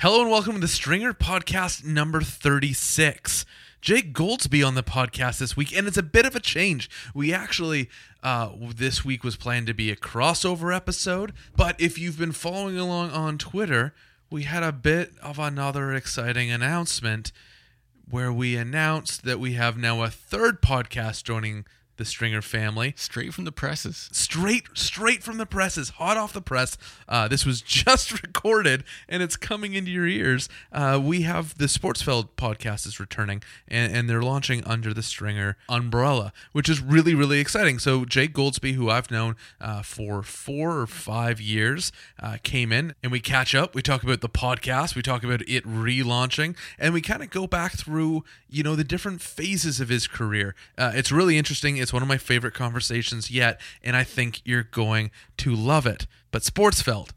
Hello and welcome to the Stringer Podcast number 36. Jake Goldsbie on the podcast this week, and it's a bit of a change. We actually, uh, this week was planned to be a crossover episode, but if you've been following along on Twitter, we had a bit of another exciting announcement where we announced that we have now a third podcast joining the Stringer family. Straight from the presses. straight straight from the presses hot off the press. Uh, this was just recorded and it's coming into your ears. Uh, we have the sportsfeld podcast is returning and, and they're launching under the stringer umbrella which is really really exciting. So jake goldsbie who i've known uh, for four or five years uh, came in and we catch up. We talk about the podcast. We talk about it relaunching and we kind of go back through you know the different phases of his career. Uh, it's really interesting. It's one of my favorite conversations yet and i think you're going to love it but sportsfeld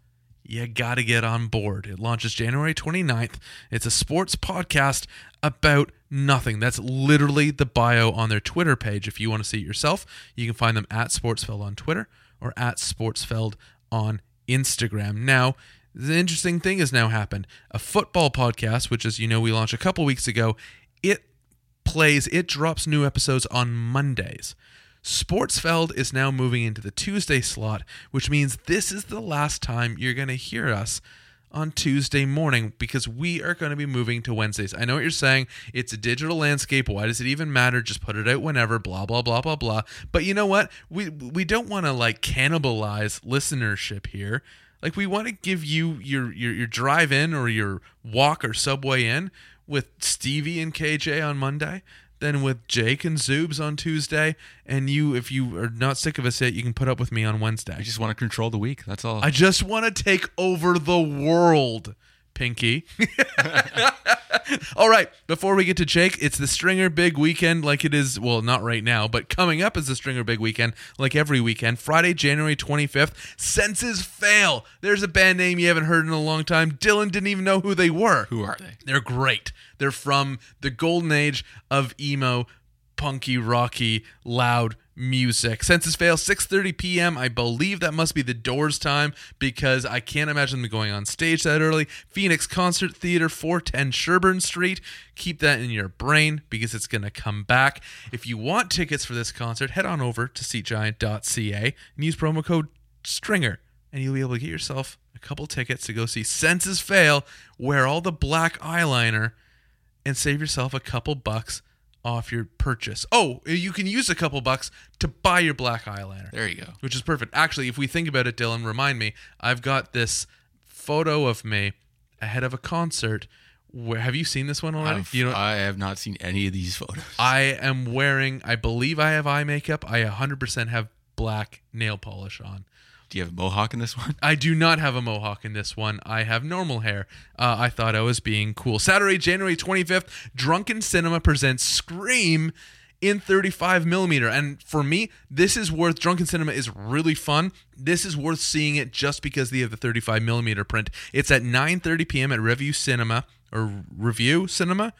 you got to get on board. It launches January 29th. It's a sports podcast about nothing. That's literally the bio on their Twitter page. If you want to see it yourself, you can find them at Sportsfeld on Twitter or at Sportsfeld on Instagram. Now, the interesting thing has now happened. A football podcast, which as you know we launched a couple weeks ago, it plays, it drops new episodes on Mondays. Sportsfeld is now moving into the Tuesday slot, which means this is the last time you're going to hear us on Tuesday morning because we are going to be moving to Wednesdays. I know what you're saying. It's a digital landscape. Why does it even matter? Just put it out whenever, blah blah blah blah blah. But you know what? We we don't want to like cannibalize listenership here. Like we want to give you your your your drive in or your walk or subway in with Stevie and KJ on Monday, then with Jake and Zubes on Tuesday, and you if you are not sick of us yet, you can put up with me on Wednesday. I just want to control the week. That's all. I just want to take over the world, Pinky. All right, before we get to Jake, it's the Stringer Big Weekend like it is, well, not right now, but coming up is the Stringer Big Weekend like every weekend. Friday, January 25th, Senses Fail. There's a band name you haven't heard in a long time. Dylan didn't even know who they were. Who are they? They're great. They're from the golden age of emo, punky, rocky, loud music. Senses Fail 6:30 p.m. I believe that must be the Doors time because I can't imagine them going on stage that early. Phoenix Concert Theater 410 Sherbourne Street. Keep that in your brain because it's going to come back. If you want tickets for this concert, head on over to seatgiant.ca and use promo code STRINGER and you'll be able to get yourself a couple tickets to go see Senses Fail, wear all the black eyeliner and save yourself a couple bucks off your purchase. Oh, you can use a couple bucks to buy your black eyeliner, There you go. which is perfect. Actually, if we think about it, Dylan, remind me, I've got this photo of me ahead of a concert. Where have you seen this one already? I've- you know, I have not seen any of these photos. I am wearing. I believe I have eye makeup. I 100% have black nail polish on. Do you have a mohawk in this one? I do not have a mohawk in this one. I have normal hair. Uh, I thought I was being cool. Saturday, January 25th, Drunken Cinema presents Scream in 35 millimeter. And for me, this is worth. Drunken Cinema is really fun. This is worth seeing it just because they have the 35 millimeter print. It's at 9:30 p.m. at Revue Cinema or Revue Cinema,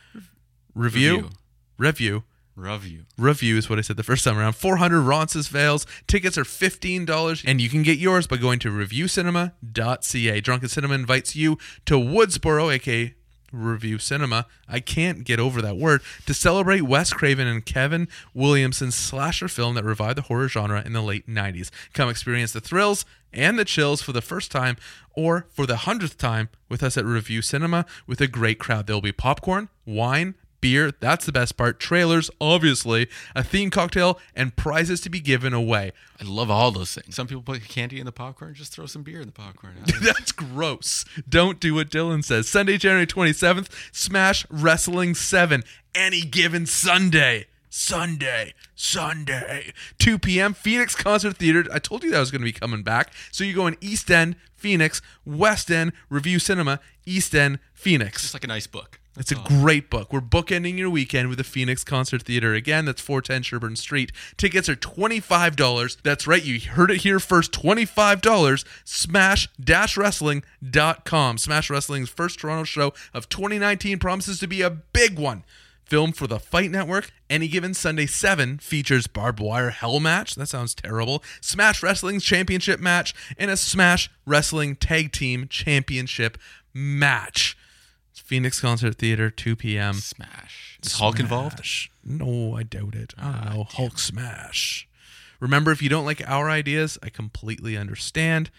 Review, Review. Review Review. review is what I said the first time around. 400 Roncesvalles. Tickets are $15, and you can get yours by going to revuecinema.ca. Drunken Cinema invites you to Woodsboro, aka Revue Cinema. I can't get over that word. To celebrate Wes Craven and Kevin Williamson's slasher film that revived the horror genre in the late 90s. Come experience the thrills and the chills for the first time or for the hundredth time with us at Revue Cinema with a great crowd. There will be popcorn, wine, beer, that's the best part, trailers, obviously, a themed cocktail, and prizes to be given away. I love all those things. Some people put candy in the popcorn. Just throw some beer in the popcorn. That's gross. Don't do what Dylan says. Sunday, January 27th, Smash Wrestling 7, any given Sunday. Sunday, Sunday, 2 p.m. Phoenix Concert Theater. I told you that was going to be coming back. So you go in East End, Phoenix, West End, Revue Cinema, East End, Phoenix. Just like a nice book. It's a oh. great book. We're bookending your weekend with the Phoenix Concert Theater. Again, that's 410 Sherbourne Street. Tickets are $25. That's right, you heard it here first $25. Smash-wrestling.com. Smash Wrestling's first Toronto show of 2019 promises to be a big one. Filmed for the Fight Network, Any Given Sunday 7 features barbed wire hell match. That sounds terrible. Smash Wrestling's championship match and a Smash Wrestling Tag Team Championship match. Phoenix Concert Theater, 2 p.m. Smash. Is Hulk involved? No, I doubt it. I don't ah, know. Hulk smash. Remember, if you don't like our ideas, I completely understand.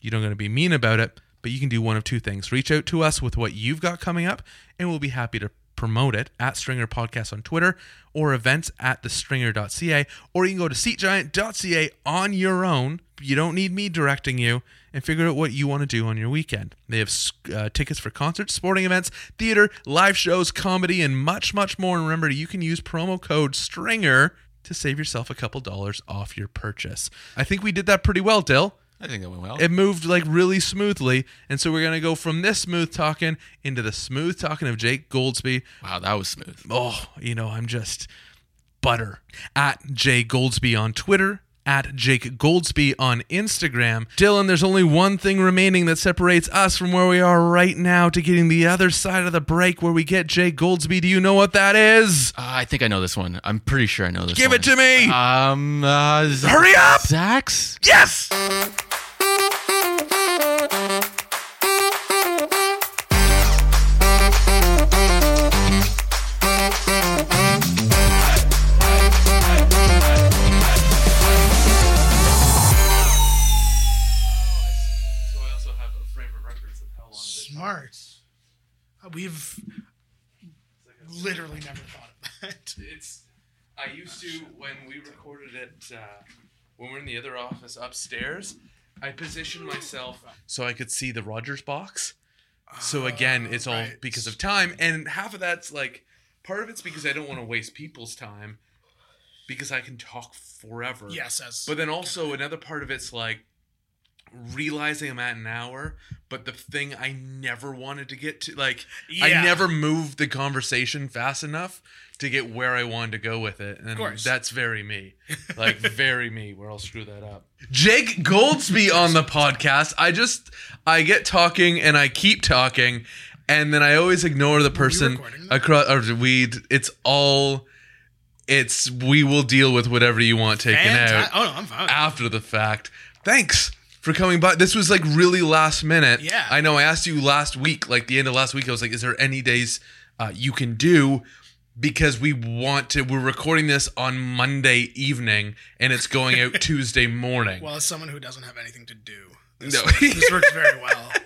You don't going to be mean about it, but you can do one of two things. Reach out to us with what you've got coming up, and we'll be happy to promote it at Stringer Podcast on Twitter or events at thestringer.ca, or you can go to seatgiant.ca on your own. You don't need me directing you and figure out what you want to do on your weekend. They have uh, tickets for concerts, sporting events, theater, live shows, comedy, and much, much more. And remember, you can use promo code STRINGER to save yourself a couple dollars off your purchase. I think we did that pretty well, Dill. I think it went well. It moved like really smoothly. And so we're going to go from this smooth talking into the smooth talking of Jake Goldsbie. wow, that was smooth. Oh, you know, I'm just butter. At Jay Goldsbie on Twitter, at Jake Goldsbie on Instagram. Dylan, there's only one thing remaining that separates us from where we are right now to getting the other side of the break where we get Jake Goldsbie. Do you know what that is? Uh, I think I know this one. I'm pretty sure I know this Give one. it to me! Um, uh, Hurry up! Zax? yes! Uh, when we're in the other office upstairs. I positioned myself so I could see the Rogers box. So again, it's all right. because of time, and half of that's like part of it's because I don't want to waste people's time because I can talk forever. Yes, as But then also another part of it's like realizing I'm at an hour, but the thing I never wanted to get to, like I never moved the conversation fast enough to get where I wanted to go with it, and course. that's very me, like very me. Where I'll screw that up. Jake Goldsbie on the podcast. I just I get talking and I keep talking, and then I always ignore the person across. Or we, it's all. It's we will deal with whatever you want taken out Oh no, I'm fine. after the fact. Thanks for coming by. This was like really last minute. Yeah. I know. I asked you last week, like the end of last week. I was like, "Is there any days uh, you can do?" Because we want to. We're recording this on Monday evening, and it's going out Tuesday morning. Well, as someone who doesn't have anything to do, this, No. works, this works very well.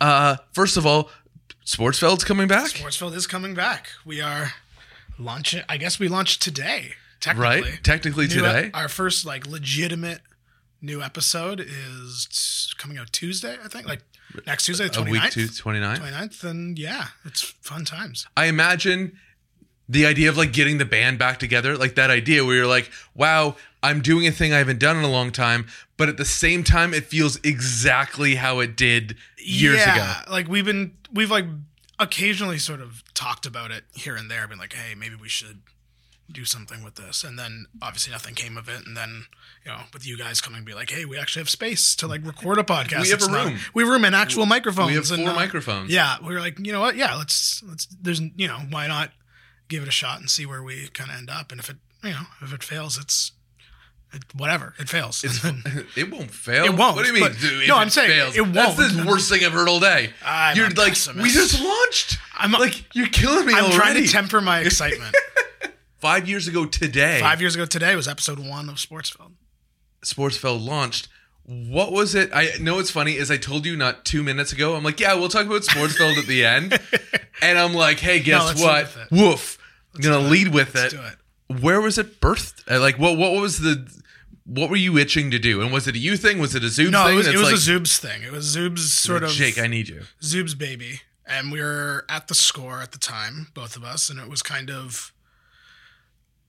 Uh, first of all, Sportsfeld's coming back, Sportsfeld is coming back. We are launching. I guess we launched today. Technically, right? Technically New today. our first like legitimate new episode is coming out Tuesday. I think like next Tuesday, the a week 29th. to 29. 29th, and yeah, it's fun times. I imagine the idea of like getting the band back together, like that idea where you're like, wow, I'm doing a thing I haven't done in a long time, but at the same time, it feels exactly how it did years yeah, ago. like we've been we've like occasionally sort of talked about it here and there, been like, hey, maybe we should do something with this, and then obviously nothing came of it, and then you know with you guys coming, be like, hey, we actually have space to like record a podcast. We have It's a not- room. we have a room and actual microphones. We have and, four uh, microphones. Yeah, we were like, you know what? Yeah, let's let's. There's you know why not give it a shot and see where we kind of end up, and if it you know if it fails, it's it, whatever. It fails. It won't fail. It won't, What do you mean? dude, no, I'm saying fails? it won't. That's the worst thing I've heard all day. I'm you're like, pessimist. we just launched. I'm like, you're killing me I'm already. trying to temper my excitement. Five years ago today, Five years ago today was episode one of Sportsfeld. Sportsfeld launched. What was it? I know it's funny is I told you not two minutes ago. I'm like, yeah, we'll talk about Sportsfeld at the end, and I'm like, hey, guess let's what? Woof. I'm gonna lead with Let's it. do it. Where was it birthed? Uh, Like, what? What was the? What were you itching to do? And was it a you thing? Was it a Zoom No, thing? it was, it was like, a Zubes thing. It was Zubes sort of Jake, I need you. Zubes baby, and we were at the score at the time, both of us, and it was kind of,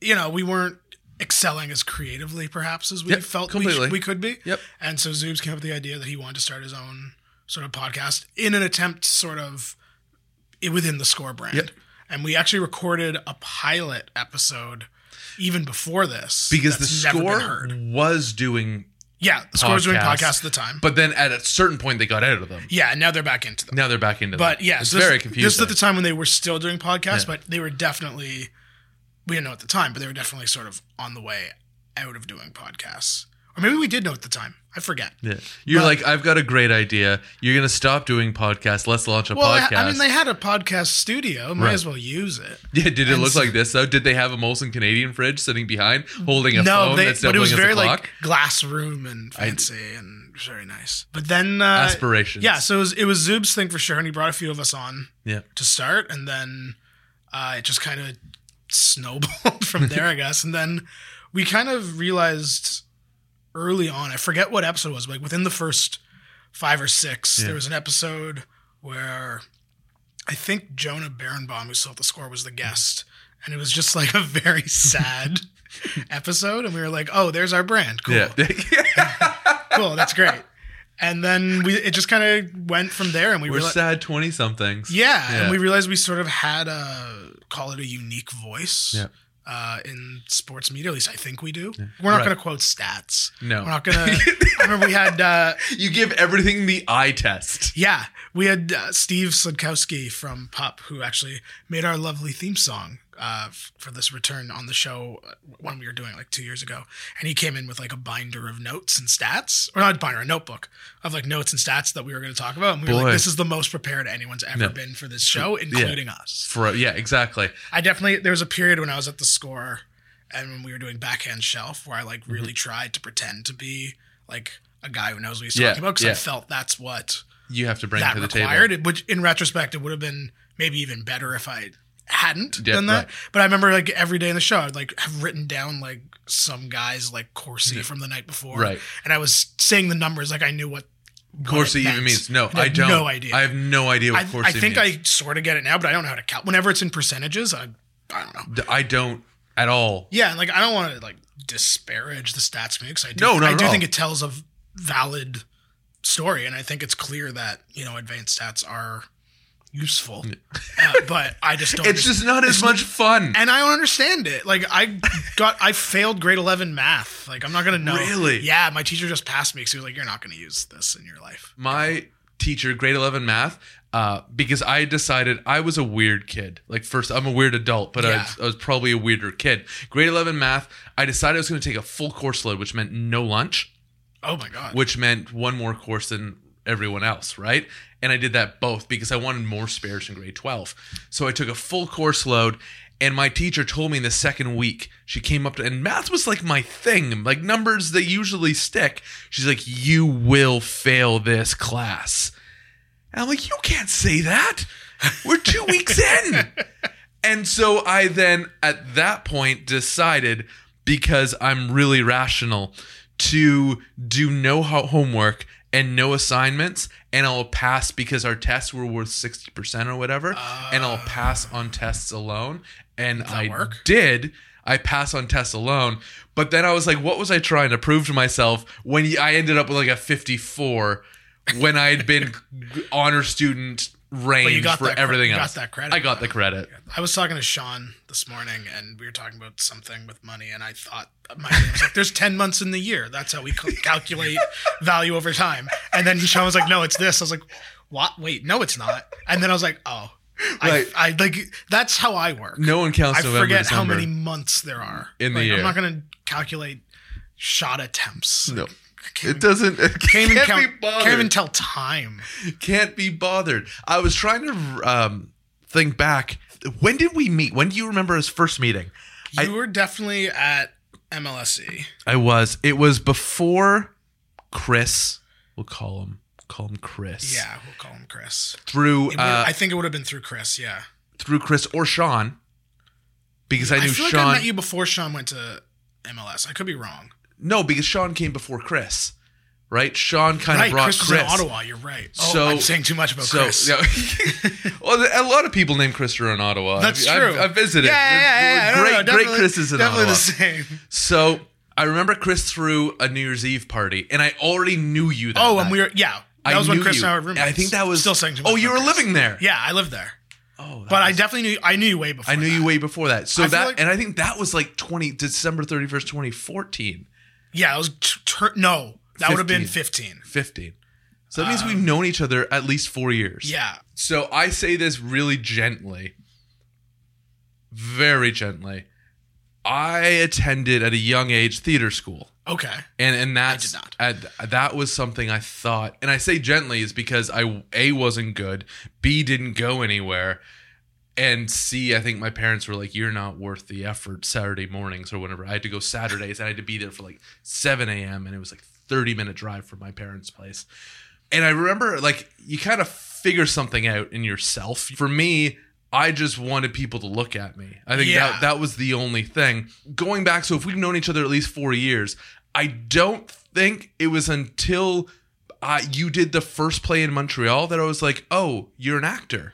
you know, we weren't excelling as creatively perhaps as we Yep, felt we, completely. sh- we could be. Yep. And so Zubes came up with the idea that he wanted to start his own sort of podcast in an attempt, sort of, within the score brand. Yep. And we actually recorded a pilot episode even before this Because the score was doing, Yeah, the score was doing podcasts. at the time. but then at a certain point they got out of them. yeah, and now they're back into them. Now they're back into But them. But yeah, it's this- very This confusing. is at the time when they were still doing podcasts, Yeah. but they were definitely we didn't know at the time, but they were definitely sort of on the way out of doing podcasts, Or maybe we did know at the time. I forget. Yeah. You're But- like, I've got a great idea. You're gonna stop doing podcasts. Let's launch a Well, I- podcast. I mean, they had a podcast studio. Might Right. as well use it. yeah, did it and look so- like this though? Did they have a Molson Canadian fridge sitting behind, holding a no, phone they, that's but it was doubling as a very like glass room and fancy and very nice. But then uh, Aspirations. Yeah, so it was, it was Zubes thing for sure, and he brought a few of us on yeah. to start, and then uh, it just kind of snowballed from there, I guess. And then we kind of realized early on, I forget what episode it was, but like within the first five or six, Yeah. there was an episode where I think Jonah Birenbaum, who still the score, was the guest. And it was just like a very sad episode. And we were like, oh, there's our brand. Cool. Yeah. Cool. That's great. And then we it just kind of went from there. And we We're sad twenty somethings. yeah, Yeah. and we realized we sort of had a call it a unique voice. Yeah. Uh, in sports media, at least I think we do. We're not Right. going to quote stats. No. We're not going to. I remember we had, uh, You give everything the eye test. yeah, we had uh, Steve Sladkowski from Pup who actually made our lovely theme song uh, for this return on the show uh, when we were doing it like two years ago. And he came in with like a binder of notes and stats, or not a binder, a notebook of like notes and stats that we were going to talk about. And we were like, this is the most prepared anyone's ever No. been for this show, including us. For yeah, exactly. I definitely there was a period when I was at the score and when we were doing backhand shelf where I like Mm-hmm. really tried to pretend to be like a guy who knows what he's Yeah, talking about because yeah. I felt that's what You have to bring that to the required. table. It, which in retrospect it would have been maybe even better if I hadn't Yeah, done that. right. But I remember like every day in the show I'd like have written down like some guys like Corsi from the night before. Right. And I was saying the numbers like I knew what Corsi even means no. I I don't. no idea. I have no idea what I, Corsi I think means. I sort of get it now, but I don't know how to count. Whenever it's in percentages, I I don't know. I don't at all. Yeah, and like I don't want to like disparage the stats mix. I do, No, I do all. think it tells a valid story, and I think it's clear that you know advanced stats are useful. uh, but I just don't. It's just not as much fun. and I don't understand it. Like I got, I failed grade eleven math. Like I'm not gonna know. Really? Yeah, my teacher just passed me because he was like, "You're not gonna use this in your life." my teacher, grade 11 math, uh, because I decided I was a weird kid. Like, first, I'm a weird adult, but I, Yeah. was, I was probably a weirder kid. Grade 11 math, I decided I was going to take a full course load, which meant no lunch, Oh my god. which meant one more course than everyone else, right? And I did that both because I wanted more spares in grade 12. So I took a full course load. And my teacher told me in the second week, she came up to, and math was like my thing, like numbers that usually stick. She's like, You will fail this class. And I'm like, You can't say that. We're two weeks in. And so I then, at that point, decided because I'm really rational to do no ho- homework and no assignments, and I'll pass because our tests were worth 60% or whatever, and I'll pass on tests alone. And I work? did. I pass on tests alone, but then I was like, what was I trying to prove to myself when I ended up with like a 54 when I had been honor student range for that everything you got that credit. I got the credit. I was talking to Sean this morning, and we were talking about something with money, and I thought my like, "There's ten months in the year. That's how we cal- calculate value over time." And then Sean was like, "No, it's this." I was like, "What? Wait, no, it's not." And then I was like, "Oh, Right. I, I like that's how I work. No one counts I November, forget how many months there are In the Like, year. I'm not going to calculate shot attempts. No. It doesn't. It can't even can't count, be bothered. can't even tell time. Can't be bothered. I was trying to um, think back. When did we meet? When do you remember his first meeting? You were definitely at MLSE. I was. It was before Chris. We'll call him. Call him Chris. Yeah, we'll call him Chris. Through would- uh, I think it would have been through Chris. Yeah, through Chris or Sean, because I I, knew feel Sean. like I met you before Sean went to MLS. I could be wrong. No, because Sean came before Chris. Right? Sean kind of Right, brought Chris, Chris. was in Ottawa. You're right. Oh, So- I'm saying too much about So, Chris. yeah. well, a lot of people named Chris are in Ottawa. That's I've, true. I've visited. Yeah, yeah, yeah. yeah. Great, no, great definitely- Chris's in Definitely Ottawa. the same. So I remember Chris threw a New Year's Eve party, and I already knew you. That Oh, night. and we were yeah. That I was when Chris you. and I were roommates. I think that was still saying too much. Oh, you were Chris. living there. Yeah, I lived there, Oh, that but I definitely knew I knew you way before. I knew you way before that. So I that, like- and I think that was like twenty December thirty first, twenty fourteen. Yeah, it was t- tur- no. That would have been 15. 15. So that means we've um, known each other at least four years. Yeah. So I say this really gently, very gently. I attended at a young age theater school. Okay. And and that's did not. at- that was something I thought, and I say gently is because I a wasn't good, b didn't go anywhere, and c I think my parents were like, "You're not worth the effort." Saturday mornings or whenever I had to go Saturdays, and I had to be there for like seven a.m. and it was like thirty minute drive from my parents' place. And I remember like you kind of figure something out in yourself. For me, I just wanted people to look at me. I think Yeah. that that was the only thing. Going back, so if we've known each other at least four years, I don't think it was until uh, you did the first play in Montreal that I was like, "Oh, you're an actor."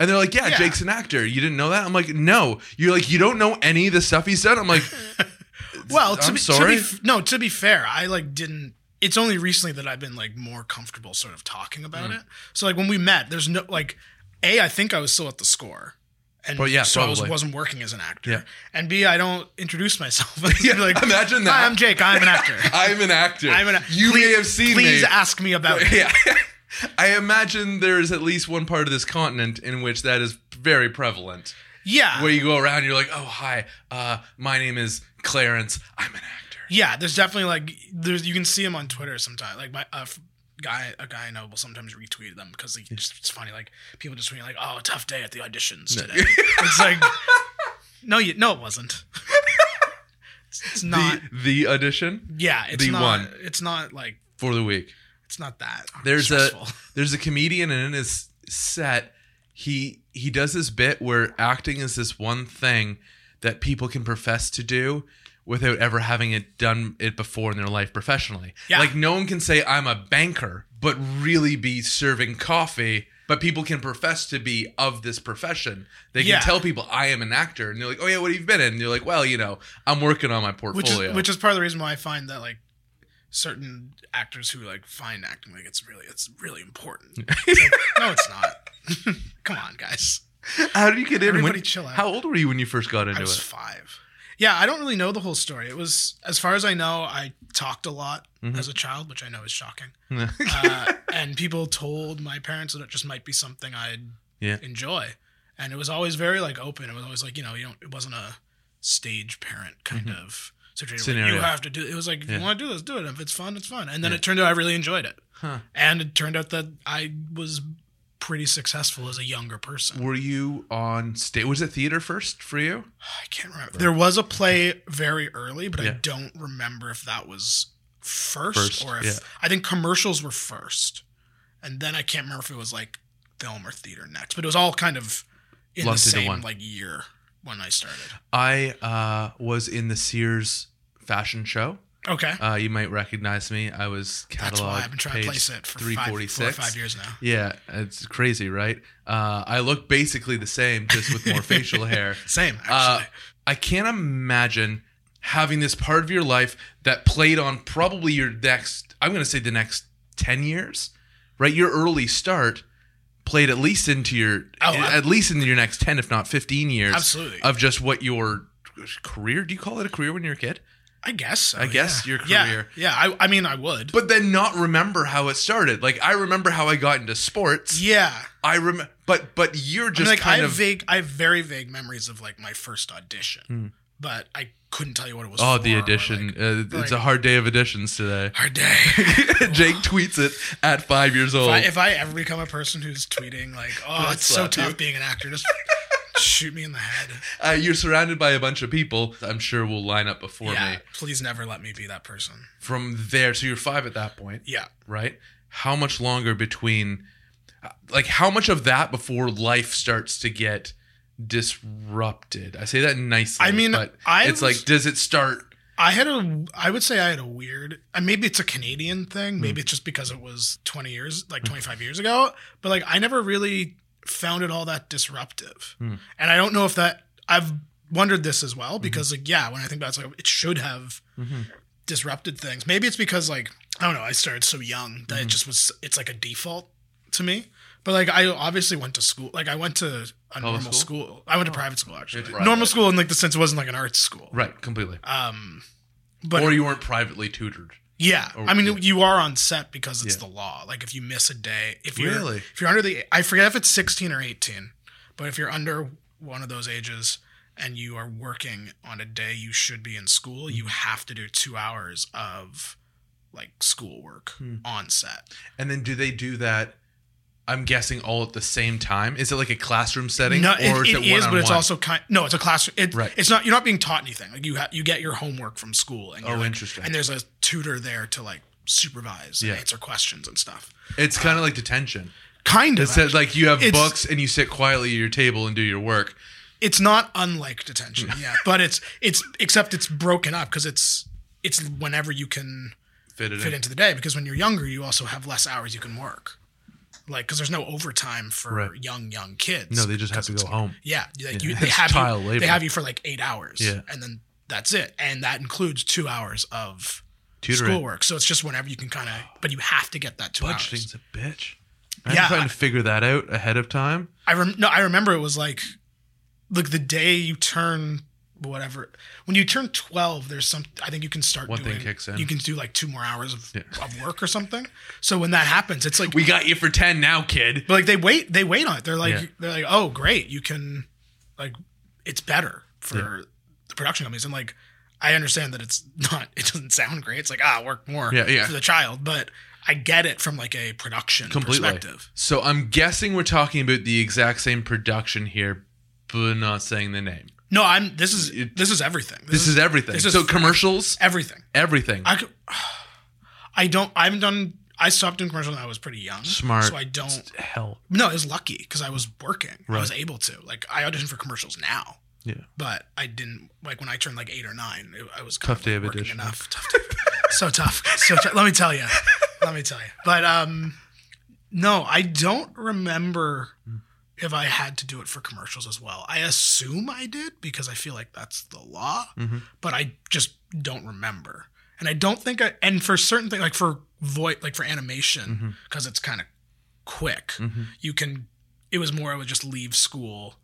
And they're like, yeah, Yeah. Jake's an actor. You didn't know that? I'm like, no. You're like, you don't know any of the stuff he's done? I'm like, Well, to I'm be, sorry? To be, f- no, to be fair, I like didn't. It's only recently that I've been like more comfortable sort of talking about Mm. it. So like when we met, there's no like, a I think I was still at the score, and Well, yeah, so I was, wasn't working as an actor. Yeah. And b I don't introduce myself. Yeah, like, imagine that. Hi, I'm Jake. I'm an actor. I'm an actor. I'm an. you please, may have seen Please me. ask me about. it. yeah. I imagine there is at least one part of this continent in which that is very prevalent. Yeah. Where you go around, you're like, oh, hi, uh, my name is Clarence. I'm an actor. Yeah, there's definitely like there's you can see him on Twitter sometimes. Like my uh, guy, a guy I know will sometimes retweet them because he just, it's funny. Like people just tweet like, "Oh, tough day at the auditions today." it's like, no, you no, it wasn't. it's, it's not. The, the audition yeah, it's the not. one. It's not like for the week. It's not that. there's stressful. a there's a comedian and in his set he he does this bit where acting is this one thing that people can profess to do without ever having it done it before in their life professionally Yeah. like no one can say i'm a banker but really be serving coffee but people can profess to be of this profession they can Yeah. tell people i am an actor and they're like oh yeah what have you been in and you're like well you know i'm working on my which portfolio is which is part of the reason why I find that like certain actors who like find acting like it's really it's really important. It's like, no, it's not. Come on, guys. how did you get in Everybody when, chill out. how old were you when you first got into I was it five. Yeah, I don't really know the whole story. It was, as far as I know, I talked a lot Mm-hmm. as a child, which I know is shocking. uh, and people told my parents that it just might be something I'd Yeah. enjoy. And it was always very like open. It was always like you know, you don't. It wasn't a stage parent kind of situation. Scenario. You have to do. It was like if Yeah. you want to do this, do it. If it's fun, it's fun. And then it turned out I really enjoyed it. Huh. And it turned out that I was pretty successful as a younger person. Were you on stage? Was it theater first for you? I can't remember. There was a play very early, but I don't remember if that was first, First, or if yeah. I think commercials were first, and then I can't remember if it was like film or theater next. But it was all kind of in Lumped the same like year when I started. I uh, was in the Sears fashion show. Okay, Uh, you might recognize me. I was catalog. that's why I've been trying to place it for three five, forty or five years now. Yeah, it's crazy, right? Uh, I look basically the same, just with more facial hair. Same Uh. I can't imagine having this part of your life that played on probably your next, I'm going to say the next 10 years, right? Your early start played at least into your, Oh, I- at least into your next 10, if not 15 years Absolutely. of just what your career, do you call it a career when you're a kid? I guess. So, I guess yeah. your Yeah, career. Yeah, I, I mean, I would. But then not remember how it started. Like I remember how I got into sports. yeah. I remember, but but you're I mean, just like I kind have of vague, I have very vague memories of like my first audition, hmm. But I couldn't tell you what it was. oh for the edition. like, uh, it's a hard day of auditions today. hard day. Jake tweets it at five years old. If I, if I ever become a person who's tweeting like, "Oh, it's so tough you. being an actor," just shoot me in the head. uh, you're surrounded by a bunch of people. I'm sure will line up before yeah, me. please never let me be that person. From there, so you're five at that point, Yeah, right? How much longer between, like, how much of that before life starts to get disrupted? I say that nicely. I mean, but I it's was- like, does it start? I had a. I would say I had a weird. And maybe it's a Canadian thing. Hmm. Maybe it's just because it was twenty years, like twenty five years ago. But like, I never really found it all that disruptive. Hmm. And I don't know if that. I've wondered this as Mm-hmm. well because like, yeah, when I think about it, it's like it should have Mm-hmm. disrupted things. Maybe it's because like I don't know. I started so young that Mm-hmm. it just was. It's like a default to me. But like I obviously went to school. Like I went to a normal school? school. I went to private school actually. Normal school in like the sense it wasn't like an arts school. Right, completely. Um, but or you weren't privately tutored. yeah, Or- I mean yeah. you are on set because it's Yeah. the law. Like if you miss a day, if you're Really? if you're under the, I forget if it's 16 or 18, but if you're under one of those ages and you are working on a day you should be in school, you have to do two hours of like schoolwork Hmm. on set. And then do they do that? I'm guessing all at the same time. Is it like a classroom setting, No, or it, is it it is, but it's also kind. No, it's a classroom. It, Right. It's not. You're not being taught anything. Like you, ha- you get your homework from school, and Oh, like- interesting. And there's a tutor there to like supervise Yeah. and answer questions and stuff. It's kind of like detention. Kind of. It says like you have It's- books and you sit quietly at your table and do your work. it's not unlike detention yeah but it's it's except it's broken up because it's it's whenever you can Fit it fit in. into the day because when you're younger you also have less hours you can work like because there's no overtime for Right. young young kids No, they just have to go home. yeah like you, they have child you, labor. they have you for like eight hours Yeah. and then that's it and that includes two hours of Tutoring. schoolwork so it's just whenever you can kind of but you have to get that two hours Budgeting's a bitch. I'm Yeah, trying to figure that out ahead of time. I rem- no, I remember it was like, like the day you turn whatever when you turn 12 there's some i think you can start One thing kicks in. you can do like two more hours of, Yeah. of work or something so when that happens it's like We got you for ten now, kid. but like they wait they wait on it they're like Yeah. they're like oh great you can like it's better for the production companies and like i understand that it's not it doesn't sound great it's like ah work more Yeah, yeah. for the child but i get it from like a production Completely. perspective So I'm guessing we're talking about the exact same production here, but not saying the name. No i'm this is this is everything This is everything. this is so commercials, everything everything. I could, I don't. I haven't done. I stopped doing commercials when I was pretty young. Smart. So I don't. Hell. No, it was lucky because I was working. I was Right. able to. Like I auditioned for commercials now, Yeah. but I didn't. Like when I turned like eight or nine, it, I was Tough day of of working audition. enough. Tough day. so tough. So tough. let me tell you. Let me tell you. But um, no, I don't remember if I had to do it for commercials as well. I assume I did because I feel like that's the law, Mhm. but I just don't remember. And I don't think I and for certain things like for voice like for animation because it's kind of quick. Mhm. You can it was more I would just leave school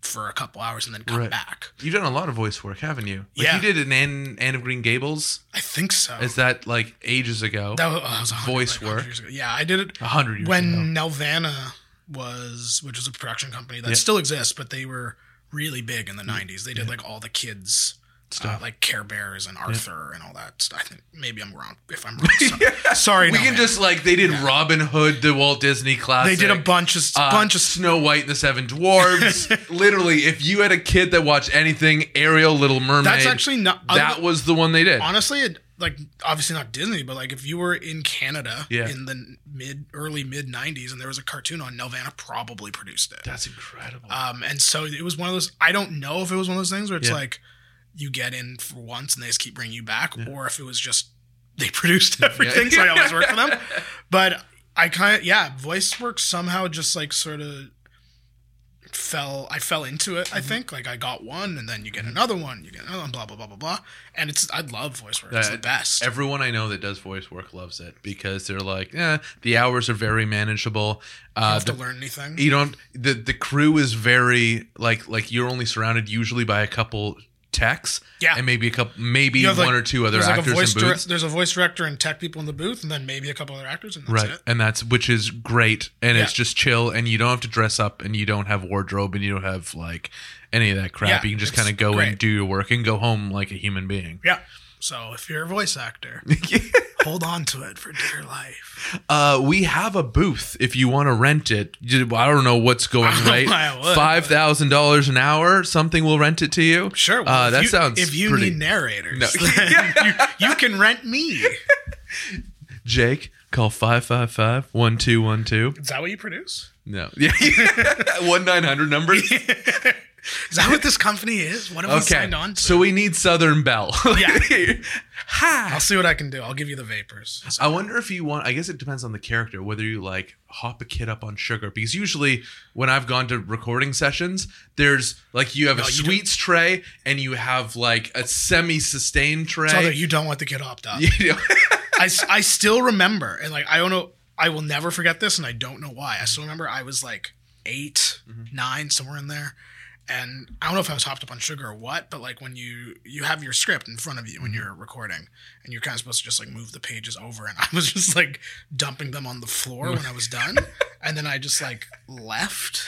for a couple hours and then come Right. back. You've done a lot of voice work, haven't you? Like Yeah. You did an Anne, Anne of Green Gables. I think so. Is that like ages ago? that was, oh, that was a hundred- voice like, work? Yeah, I did it A hundred years when ago. Nelvana was, which was a production company that Yeah. still exists, but they were really big in the '90s. They did like all the kids Stuff. uh, like Care Bears and Arthur and all that. stuff. I think maybe I'm wrong. If I'm wrong, sorry. sorry We can Nelvana. just like they did Robin Hood, the Walt Disney class, They did a bunch of uh, bunch of Snow White and the Seven Dwarfs. Literally, if you had a kid that watched anything, Ariel, Little Mermaid, That's actually not that was the one they did. honestly like obviously not Disney, but like if you were in Canada Yeah. in the mid early mid '90s and there was a cartoon on, Nelvana probably produced it. That's incredible. Um, and so it was one of those. I don't know if it was one of those things where it's Yeah. like you get in for once and they just keep bringing you back, or if it was just they produced everything, so I always work for them. But I kind of yeah, voice work somehow just like sort of fell. I fell into it. I Mm-hmm. think like I got one, and then you get another one, you get another one, blah blah blah blah blah. And it's I love voice work. It's Uh, the best. Everyone I know that does voice work loves it because they're like, yeah, the hours are very manageable. you Uh, have the, to learn anything. you don't. The the crew is very like like you're only surrounded usually by a couple techs, Yeah. and maybe a couple, maybe You one like- or two other there's like a actors voice in dir- there's a voice director and tech people in the booth, and then maybe a couple other actors, and that's right it. and that's which is great and it's just chill and you don't have to dress up and you don't have wardrobe and you don't have like any of that crap Yeah, you can just kind of go great. and do your work and go home like a human being Yeah. So if you're a voice actor, hold on to it for dear life. uh we have a booth if you want to rent it i don't know what's going I don't know right why I would, five thousand dollars an hour something will rent it to you Sure. well, uh that you, sounds If you pretty need narrators, No. you, you can rent me. jake call 555-1212 Is that what you produce? no yeah 1-900 numbers Is that what this company is? What have we okay signed on to? so we need southern belle Yeah. hi I'll see what I can do. I'll give you the vapors. I wonder if you want. I guess it depends on the character whether you like hop a kid up on sugar because usually when I've gone to recording sessions, there's like you have No, a you don't- sweets tray and you have like a semi-sustained tray. So you don't want the kid hopped up. You know? I, I still remember, and like I don't know, I will never forget this, and I don't know why. I still remember I was like 8 Mm-hmm. nine, somewhere in there, and I don't know if I was hopped up on sugar or what, but like when you you have your script in front of you when Mm-hmm. you're recording, and you're kind of supposed to just like move the pages over, and I was just like dumping them on the floor when I was done, and then I just like left.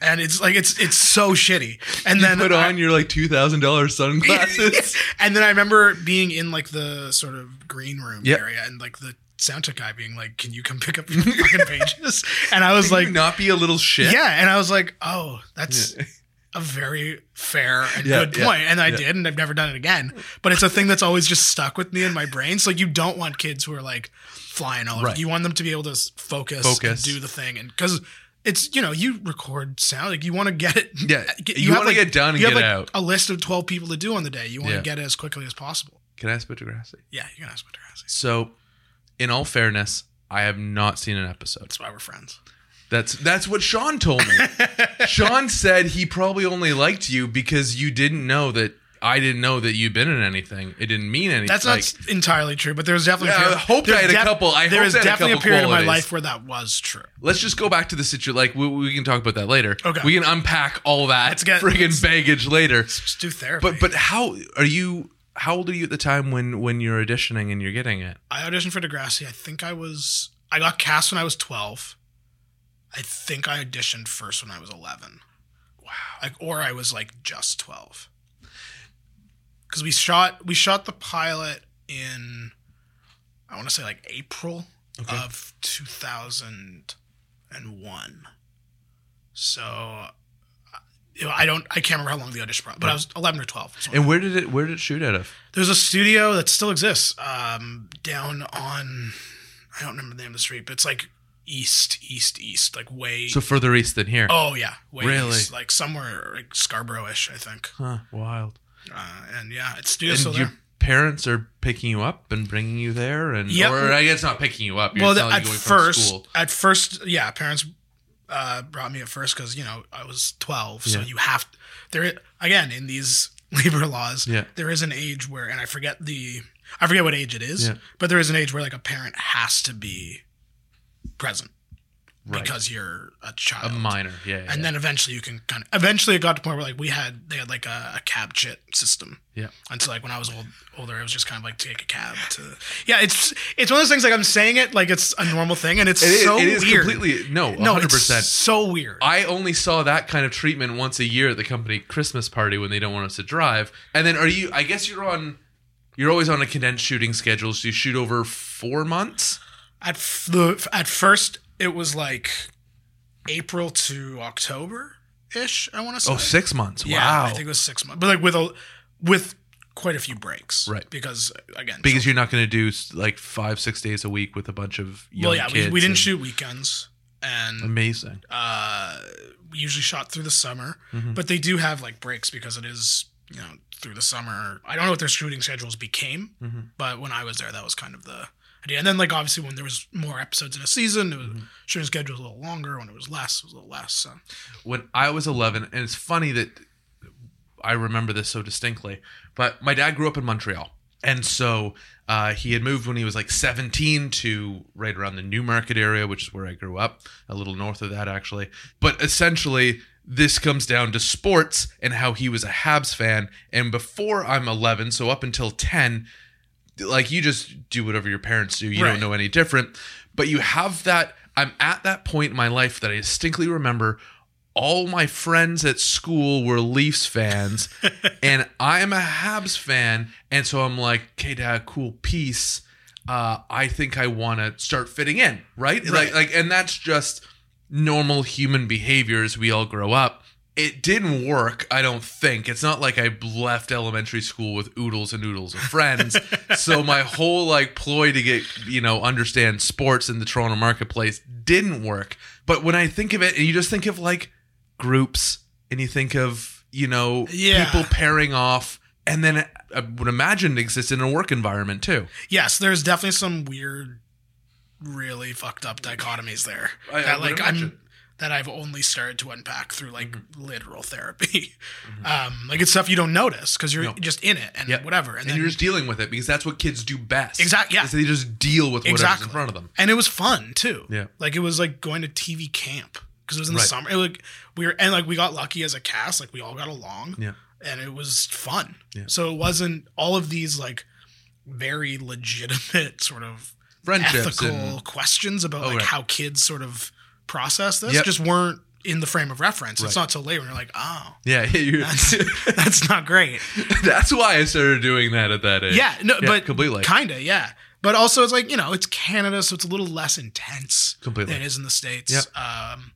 and it's like it's it's so shitty. And You then put I- on your like two thousand dollars sunglasses. and then I remember being in like the sort of green room Yep. area, and like the sound check guy being like, "Can you come pick up your fucking pages?" And I was Can like, not be a little shit. "Yeah," and I was like, "Oh, that's." Yeah. A very fair and Yeah, good yeah, point, and I yeah. did, and I've never done it again. But it's a thing that's always just stuck with me in my brain. So like, you don't want kids who are like flying all over. Right. You want them to be able to focus, Focus. and do the thing, and because it's you know you record sound like you want to get it. Yeah, get- you have, wanna get done and you have, get like, out. A list of twelve people to do on the day. You want to Yeah. get it as quickly as possible. Can I ask about Degrassi? Yeah, you can ask what Degrassi. So, in all fairness, I have not seen an episode. That's why we're friends. That's that's what Sean told me. Sean said he probably only liked you because you didn't know that I didn't know that you'd been in anything. It didn't mean anything. That's like, not entirely true, but there was definitely. Yeah, a I hope I had a couple- I there hope was I a definitely a couple period in my life where that was true. Let's just go back to the situation. Like we, we can talk about that later. Okay. We can unpack all that Let's get- friggin' let's- baggage later. Just do therapy. But but how are you? How old are you at the time when when you're auditioning and you're getting it? I auditioned for Degrassi. I think I was. I got cast when I was twelve. I think I auditioned first when I was eleven. Wow. Like, or I was like just twelve. Because we shot we shot the pilot in, I want to say like April of two thousand and one. So, you know, I don't I can't remember how long the audition, pro- but I was eleven or twelve. so- And where did it where did it shoot out of? there's a studio that still exists um, down on I don't remember the name of the street, but it's like east, east, east, like way. So further east than here. oh yeah, way Really? east, like somewhere like Scarborough-ish, I think. Huh, wild. Uh, and yeah, it's still your there. parents are picking you up and bringing you there, and Yep. or I guess not picking you up. You're Well, at from first, at first, yeah, parents uh, brought me at first because you know I was twelve, so you have there again in these labor laws. Yeah. there is an age where, and I forget the, I forget what age it is, Yeah. but there is an age where like a parent has to be present Right. because you're a child, a minor. Yeah, yeah, and then eventually you can kind of eventually it got to the point where like we had they had like a, a cab chit system yeah. until like when I was old older it was just kind of like take a cab to yeah it's it's one of those things like I'm saying it like it's a normal thing and it's It so it is weird completely no, no hundred it's percent. so weird I only saw that kind of treatment once a year at the company Christmas party when they don't want us to drive. And then are you? I guess you're on. You're always on a condensed shooting schedule. So you shoot over four months. At f- the at first it was like April to October ish I want to say Oh, six months. yeah wow. I think it was six months but like with a with quite a few breaks Right. because again because you're not going to do like five, six days a week with a bunch of young well yeah we, we didn't shoot weekends and Amazing. uh, we usually shot through the summer, Mm-hmm. but they do have like breaks because it is you know through the summer. I don't know what their shooting schedules became, Mm-hmm. but when I was there, that was kind of the And then like obviously when there was more episodes in a season, it was, Mm-hmm. shooting schedule was a little longer. When it was less, it was a little less. So when I was 11, and it's funny that I remember this so distinctly, but my dad grew up in Montreal. And so uh, he had moved when he was like 17 to right around the Newmarket area, which is where I grew up, a little north of that actually. But essentially, this comes down to sports and how he was a Habs fan. And before I'm 11, so up until 10, like you just do whatever your parents do. You Right. don't know any different. But you have that. I'm at that point in my life that I distinctly remember all my friends at school were Leafs fans, and I'm a Habs fan. And so I'm like, okay, dad, cool, peace. Uh, I think I want to start fitting in, right? Like, like, and that's just normal human behavior as we all grow up. It didn't work, I don't think. It's not like I left elementary school with oodles and oodles of friends. so my whole like ploy to get, you know, understand sports in the Toronto marketplace didn't work. But when I think of it, and you just think of like groups and you think of, you know, Yeah. people pairing off and then I would imagine it exists in a work environment too. yes, there's definitely some weird, really fucked up dichotomies there I- I that would like imagine. I'm that I've only started to unpack through like Mm-hmm. literal therapy. Um, like it's stuff you don't notice because you're No. just in it and Yep. whatever. And, then you're just dealing with it because that's what kids do best. Exactly. yeah. They just deal with whatever's Exactly. in front of them. and it was fun too. Yeah. like it was like going to TV camp because it was in the Right. summer. It, like we were and like we got lucky as a cast. Like we all got along. Yeah. and it was fun. Yeah. So it wasn't all of these like very legitimate sort of Friendships ethical and questions about Oh, like right. how kids sort of process this Yep. just weren't in the frame of reference. Right. It's not till later when you're like, oh, Yeah, that's, that's not great. that's why I started doing that at that age. Yeah, no, but completely. kinda, yeah. But also, it's like you know, it's Canada, so it's a little less intense Completely. than it is in the states. Yep. Um,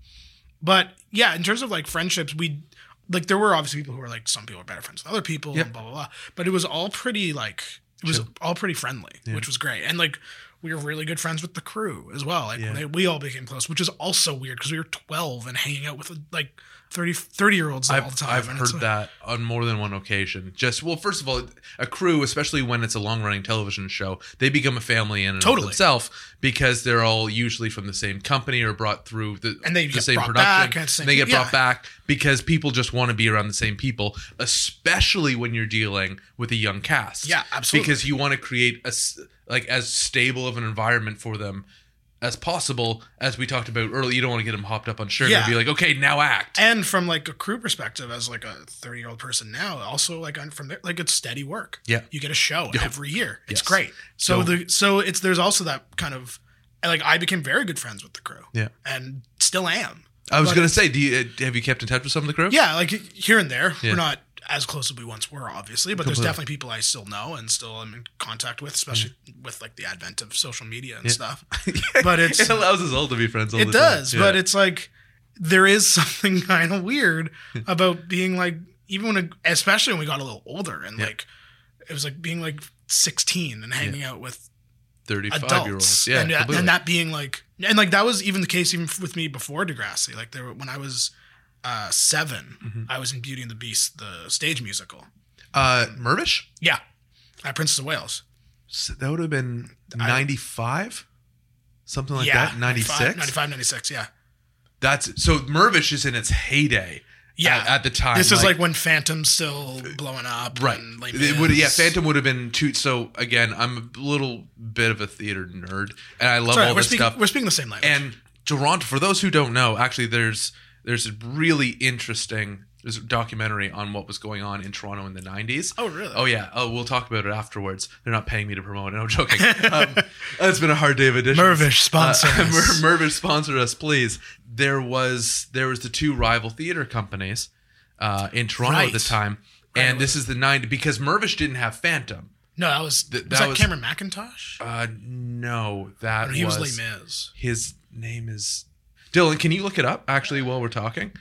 but yeah, in terms of like friendships, we like there were obviously people who were like some people are better friends with other people, Yep. and blah blah blah. But it was all pretty like it was Chill. all pretty friendly, which was great, and like. We were really good friends with the crew as well. Like Yeah. they, we all became close, which is also weird because we were 12 and hanging out with like 30, 30 year olds all I've, the time. I've heard like- that on more than one occasion. Just well, first of all, a crew, especially when it's a long running television show, they become a family in and Totally. of themselves because they're all usually from the same company or brought through the And they the same production. back and it's the and they same- get brought yeah. back because people just want to be around the same people, especially when you're dealing with a young cast. Yeah, absolutely. Because you want to create a like as stable of an environment for them. As possible, as we talked about earlier, you don't want to get them hopped up on sugar Yeah. and be like, okay, now act. and from like a crew perspective as like a 30 year old person now also like I'm from there like it's steady work Yeah. you get a show every year it's Yes. great so So- the so it's there's also that kind of like i became very good friends with the crew Yeah. and still am I was But gonna say, do you uh, have you kept in touch with some of the crew? yeah like here and there Yeah. we're not as close as we once were obviously but there's definitely people i still know and still am in contact with especially with like the advent of social media and Yeah. stuff but it's it allows us all to be friends. All it does Yeah. but it's like there is something kind of weird about being like even when especially when we got a little older and Yeah. like it was like being like 16 and hanging out with thirty-five adults year olds. Yeah, and, uh, and that being like and like that was even the case even with me before Degrassi like there when I was uh 7 Mm-hmm. I was in Beauty and the Beast the stage musical uh, Mirvish. yeah at Princess of Wales So that would have been ninety-five, something like yeah that. Ninety-six. 95 96 yeah That's so Mirvish is in its heyday. Yeah. at, at the time. this is like when Phantom's still blowing up Right. It would, yeah, Phantom would have been too. So again, I'm a little bit of a theater nerd, and I love Sorry, all this speaking, stuff. we're speaking the same language And Toronto, for those who don't know, actually, there's there's a really interesting there's a documentary on what was going on in Toronto in the '90s. Oh, really? Oh yeah. Oh, we'll talk about it afterwards. They're not paying me to promote it. No, I'm joking. Um, it's been a hard day of edition. Mirvish, sponsor us. Mer- Mirvish sponsor us, please. There was there was the two rival theater companies uh, in Toronto at the Right. time, and this is the '90s because Mirvish didn't have Phantom. No, that was Th- was that that, was- Cameron Mackintosh. Uh, no, that he was, was Les Mis. his name is Dylan. Can you look it up actually while we're talking?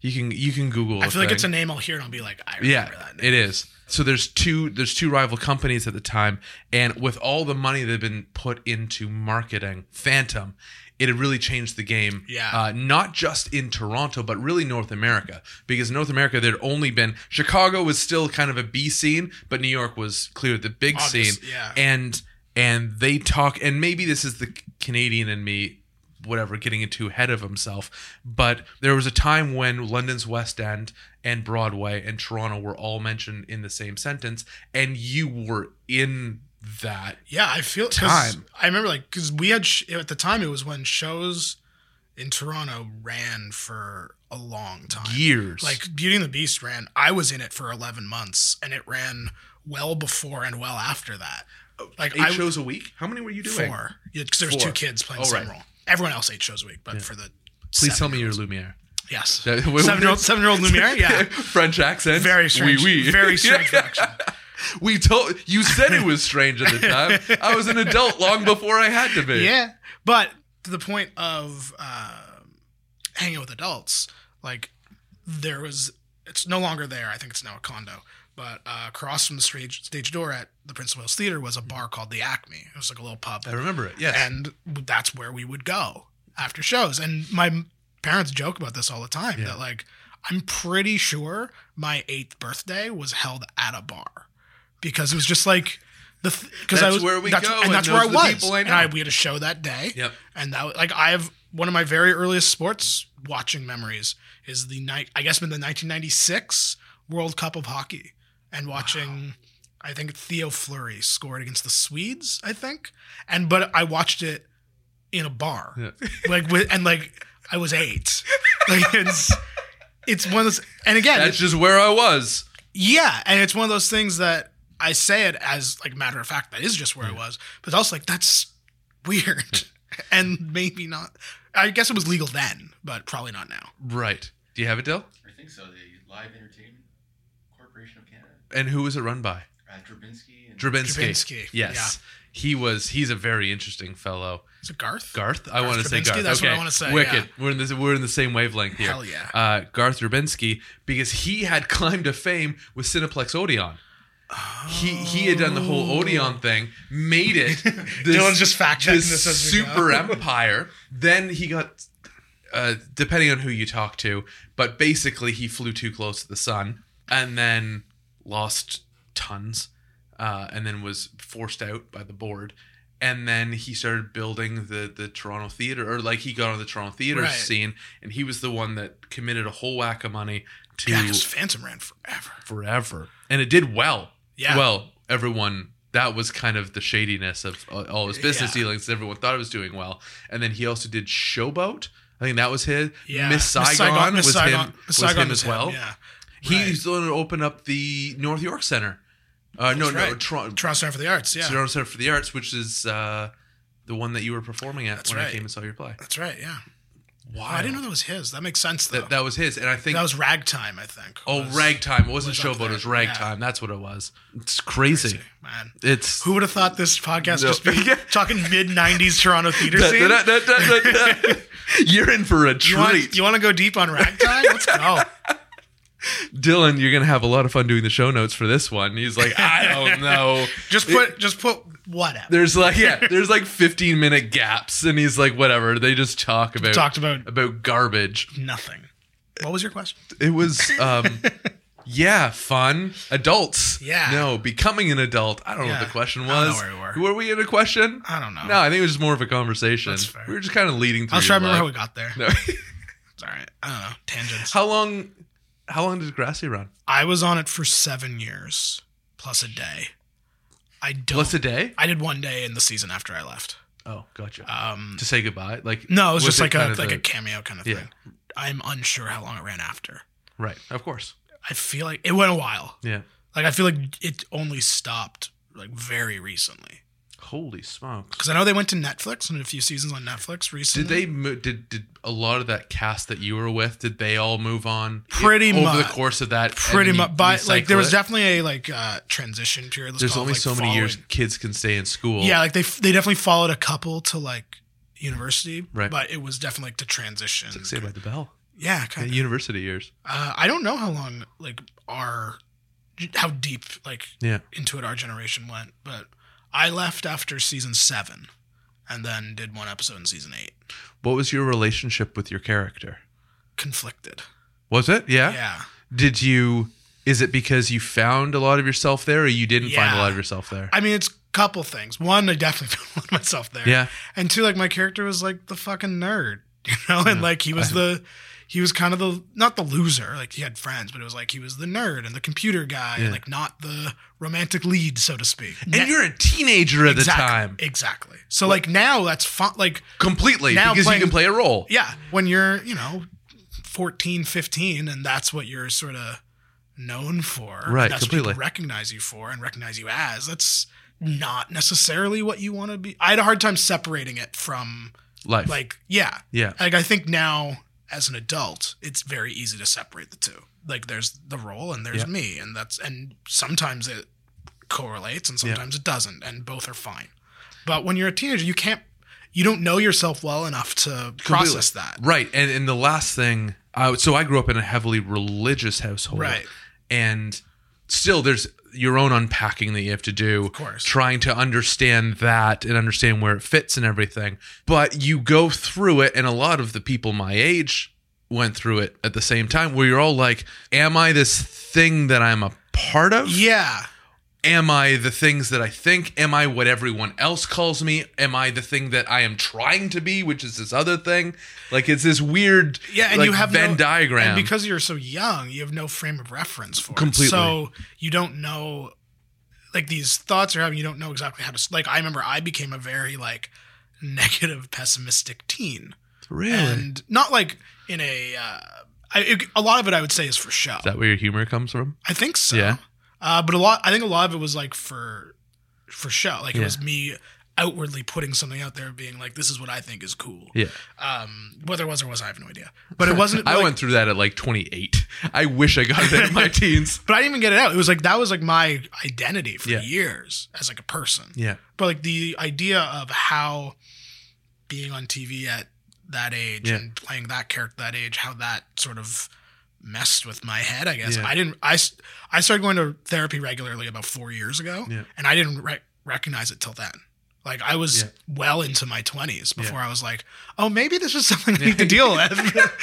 You can you can Google. It. I feel like thing. it's a name I'll hear and I'll be like, I remember yeah, that name. it is. So there's two there's two rival companies at the time, and with all the money that had been put into marketing Phantom, it had really changed the game. Yeah. uh, not just in Toronto, but really North America, because North America there'd only been Chicago was still kind of a B scene, but New York was clearly the big Obvious- scene. yeah. and and they talk, and maybe this is the Canadian in me whatever getting into ahead of himself but there was a time when london's west end and broadway and toronto were all mentioned in the same sentence and you were in that Yeah, I feel Time. I remember like because we had sh- at the time it was when shows in Toronto ran for a long time. years Like Beauty and the Beast ran. I was in it for eleven months, and it ran well before and well after that. Oh, like eight I shows a week how many were you doing four because there was two kids playing Oh, the same right. role. Everyone else ate shows a week, but for the please tell me you're lumiere. Yes. That- seven year old seven year old Lumiere? Yeah. French accent? Very strange. Oui, oui. very strange action. we told you said it was strange at the time. I was an adult long before i had to be. Yeah, but to the point of uh, hanging with adults, like there was, it's no longer there. I think it's now a condo. But uh, across from the stage stage door at the Prince of Wales Theater was a bar called the Acme. It was like a little pub, i remember it yes and that's where we would go after shows. And my parents joke about this all the time. That like I'm pretty sure my eighth birthday was held at a bar because it was just like the because I was where we that's, go, and and that's where I those are the was. people I and. I we had a show that day. Yep. And that like I have one of my very earliest sports watching memories is the night I guess in the 1996 World Cup of Hockey and watching. I think Theo Fleury scored against the Swedes. I think, and but I watched it in a bar, Yeah. like with and like I was eight. Like it's it's one of those, and again, that's just where i was yeah, and it's one of those things that I say it as like matter of fact that is just where I was, but also like that's weird and maybe not. I guess it was legal then, but probably not now. Right. Do you have it, Dill? I think so. The Live Entertainment Corporation of Canada. And who was it run by? Uh, Drabinsky and Drabinsky. Drabinsky, Yes. He was. He's a very interesting fellow. Is it Garth? Garth. I want to say Garth. That's okay. what I wanna say, Wicked. We're in the we're in the same wavelength here. Hell yeah. Uh, Garth Drabinsky because he had climbed to fame with Cineplex Odeon. He he had done the whole Odeon thing, made it. This, Dylan's just fact-checking this this as super empire. Then he got, uh, depending on who you talk to, but basically he flew too close to the sun, and then lost tons, uh, and then was forced out by the board. And then he started building the the Toronto theater, or like he got on the Toronto theater Right. scene, and he was the one that committed a whole whack of money to Yeah, because Phantom ran forever. forever, and it did well. Yeah. Well, everyone that was kind of the shadiness of uh, all his business Yeah. dealings. Everyone thought it was doing well, and then he also did Showboat. I think that was his. Yeah, Miss Saigon, Miss was Saigon- him. Miss was him as well. Yeah, He's the one who opened up the North York Center. Uh, no, That's no, right. Toronto, Toronto Center for the Arts. Yeah, Toronto Center for the Arts, which is uh, the one that you were performing at That's when I came and saw your play. that's right. Yeah, Wow, I didn't know that was his. That makes sense though. that, that was his, and I think That was Ragtime, I think. oh, was- Ragtime. It wasn't was Showboat. It was Ragtime. That's what it was. It's crazy. Man, It's who would have thought this podcast No. just be talking mid '90s Toronto theater scene? You're in for a You want, treat. you want to go deep on Ragtime? Let's go. Dylan, you're going to have a lot of fun doing the show notes for this one. He's like, I don't know. Just put, just put whatever. There's like, yeah, there's like 15 minute gaps. And he's like, whatever. They just talk about, Talked about about garbage. nothing. What was your question? It was, um, yeah, fun. Adults. Yeah. No, becoming an adult. I don't know what the question I don't know was. where we were. Who Were we in a question? I don't know. No, I think it was just more of a conversation. That's fair. We were just kind of leading through. I was trying to remember how we got there. No. It's all right. I don't know. Tangents. how long? How long did Grassy run? I was on it for seven years plus a day. I don't. Plus a day? I did one day in the season after I left. Oh, gotcha. Um, to say goodbye, like no, it was, just it like a like the- a cameo kind of Yeah. thing. I'm unsure how long it ran after. right, of course, I feel like it went a while. yeah. Like I feel like it only stopped like very recently. Holy smokes! Because I know they went to Netflix and a few seasons on Netflix recently. Did they mo- did did a lot of that cast that you were with? Did they all move on Pretty over the course of that? Pretty much, but like there was it? definitely a like uh transition period. let's There's it, only like, so many years kids can stay in school. Yeah, like they they definitely followed a couple to like university, Right. But it was definitely like to transition. Like Saved by the Bell. yeah, Yeah, kind of. university years. Uh, I don't know how long like our how deep like Yeah. into it our generation went, but I left after season seven, and then did one episode in season eight. What was your relationship with your character? Conflicted. Was it? Yeah. Yeah. Did you? Is it because you found a lot of yourself there, or you didn't find a lot of yourself there? I mean, it's a couple things. One, I definitely found myself there. Yeah. And two, like my character was like the fucking nerd, you know, and like he was the, he was kind of the not the loser. Like he had friends, but it was like he was the nerd and the computer guy, Yeah. and like not the romantic lead, so to speak. and you're a teenager at exactly, the time, exactly. So like now that's fun. Like completely, Now because playing- you can play a role. yeah, when you're you know 14, 15, and that's what you're sort of known for. Right, That's what completely. people recognize you for and recognize you as. That's not necessarily what you want to be. I had a hard time separating it from Life. like yeah yeah. like i think now as an adult it's very easy to separate the two like there's the role and there's Yeah. me and that's and sometimes it correlates and sometimes it doesn't and both are fine but when you're a teenager you can't you don't know yourself well enough to process that Right. And and the last thing, I, so I grew up in a heavily religious household. Right. And still, there's your own unpacking that you have to do. Of course. Trying to understand that and understand where it fits and everything. But you go through it, and a lot of the people my age went through it at the same time, where you're all like, "Am I this thing that I'm a part of? yeah am I the things that I think? Am I what everyone else calls me? Am I the thing that I am trying to be, which is this other thing? Like it's this weird, yeah and like, you have Venn no, diagram. and because you're so young you have no frame of reference for Completely. it so you don't know like these thoughts you're having you don't know exactly how to like i remember i became a very like negative pessimistic teen really, and not like in a uh, I, it, a lot of it I would say is for show. is that where your humor comes from? I think so. Yeah. Uh, but a lot, I think a lot of it was like for for show. Like it Yeah. was me outwardly putting something out there, being like, "This is what I think is cool." Yeah. Um, whether it was or was, I have no idea. But it wasn't. I like- went through that at like 28. I wish I got it in my teens. but I didn't even get it out. It was like that was like my identity for Yeah. years as like a person. Yeah. But like the idea of how being on TV at that age Yeah. and playing that character that age, how that sort of messed with my head. I guess Yeah. I didn't. I I started going to therapy regularly about four years ago, Yeah. and I didn't re- recognize it till then. Like I was Yeah. well into my twenties before. I was like, oh, maybe this is something I need to deal with.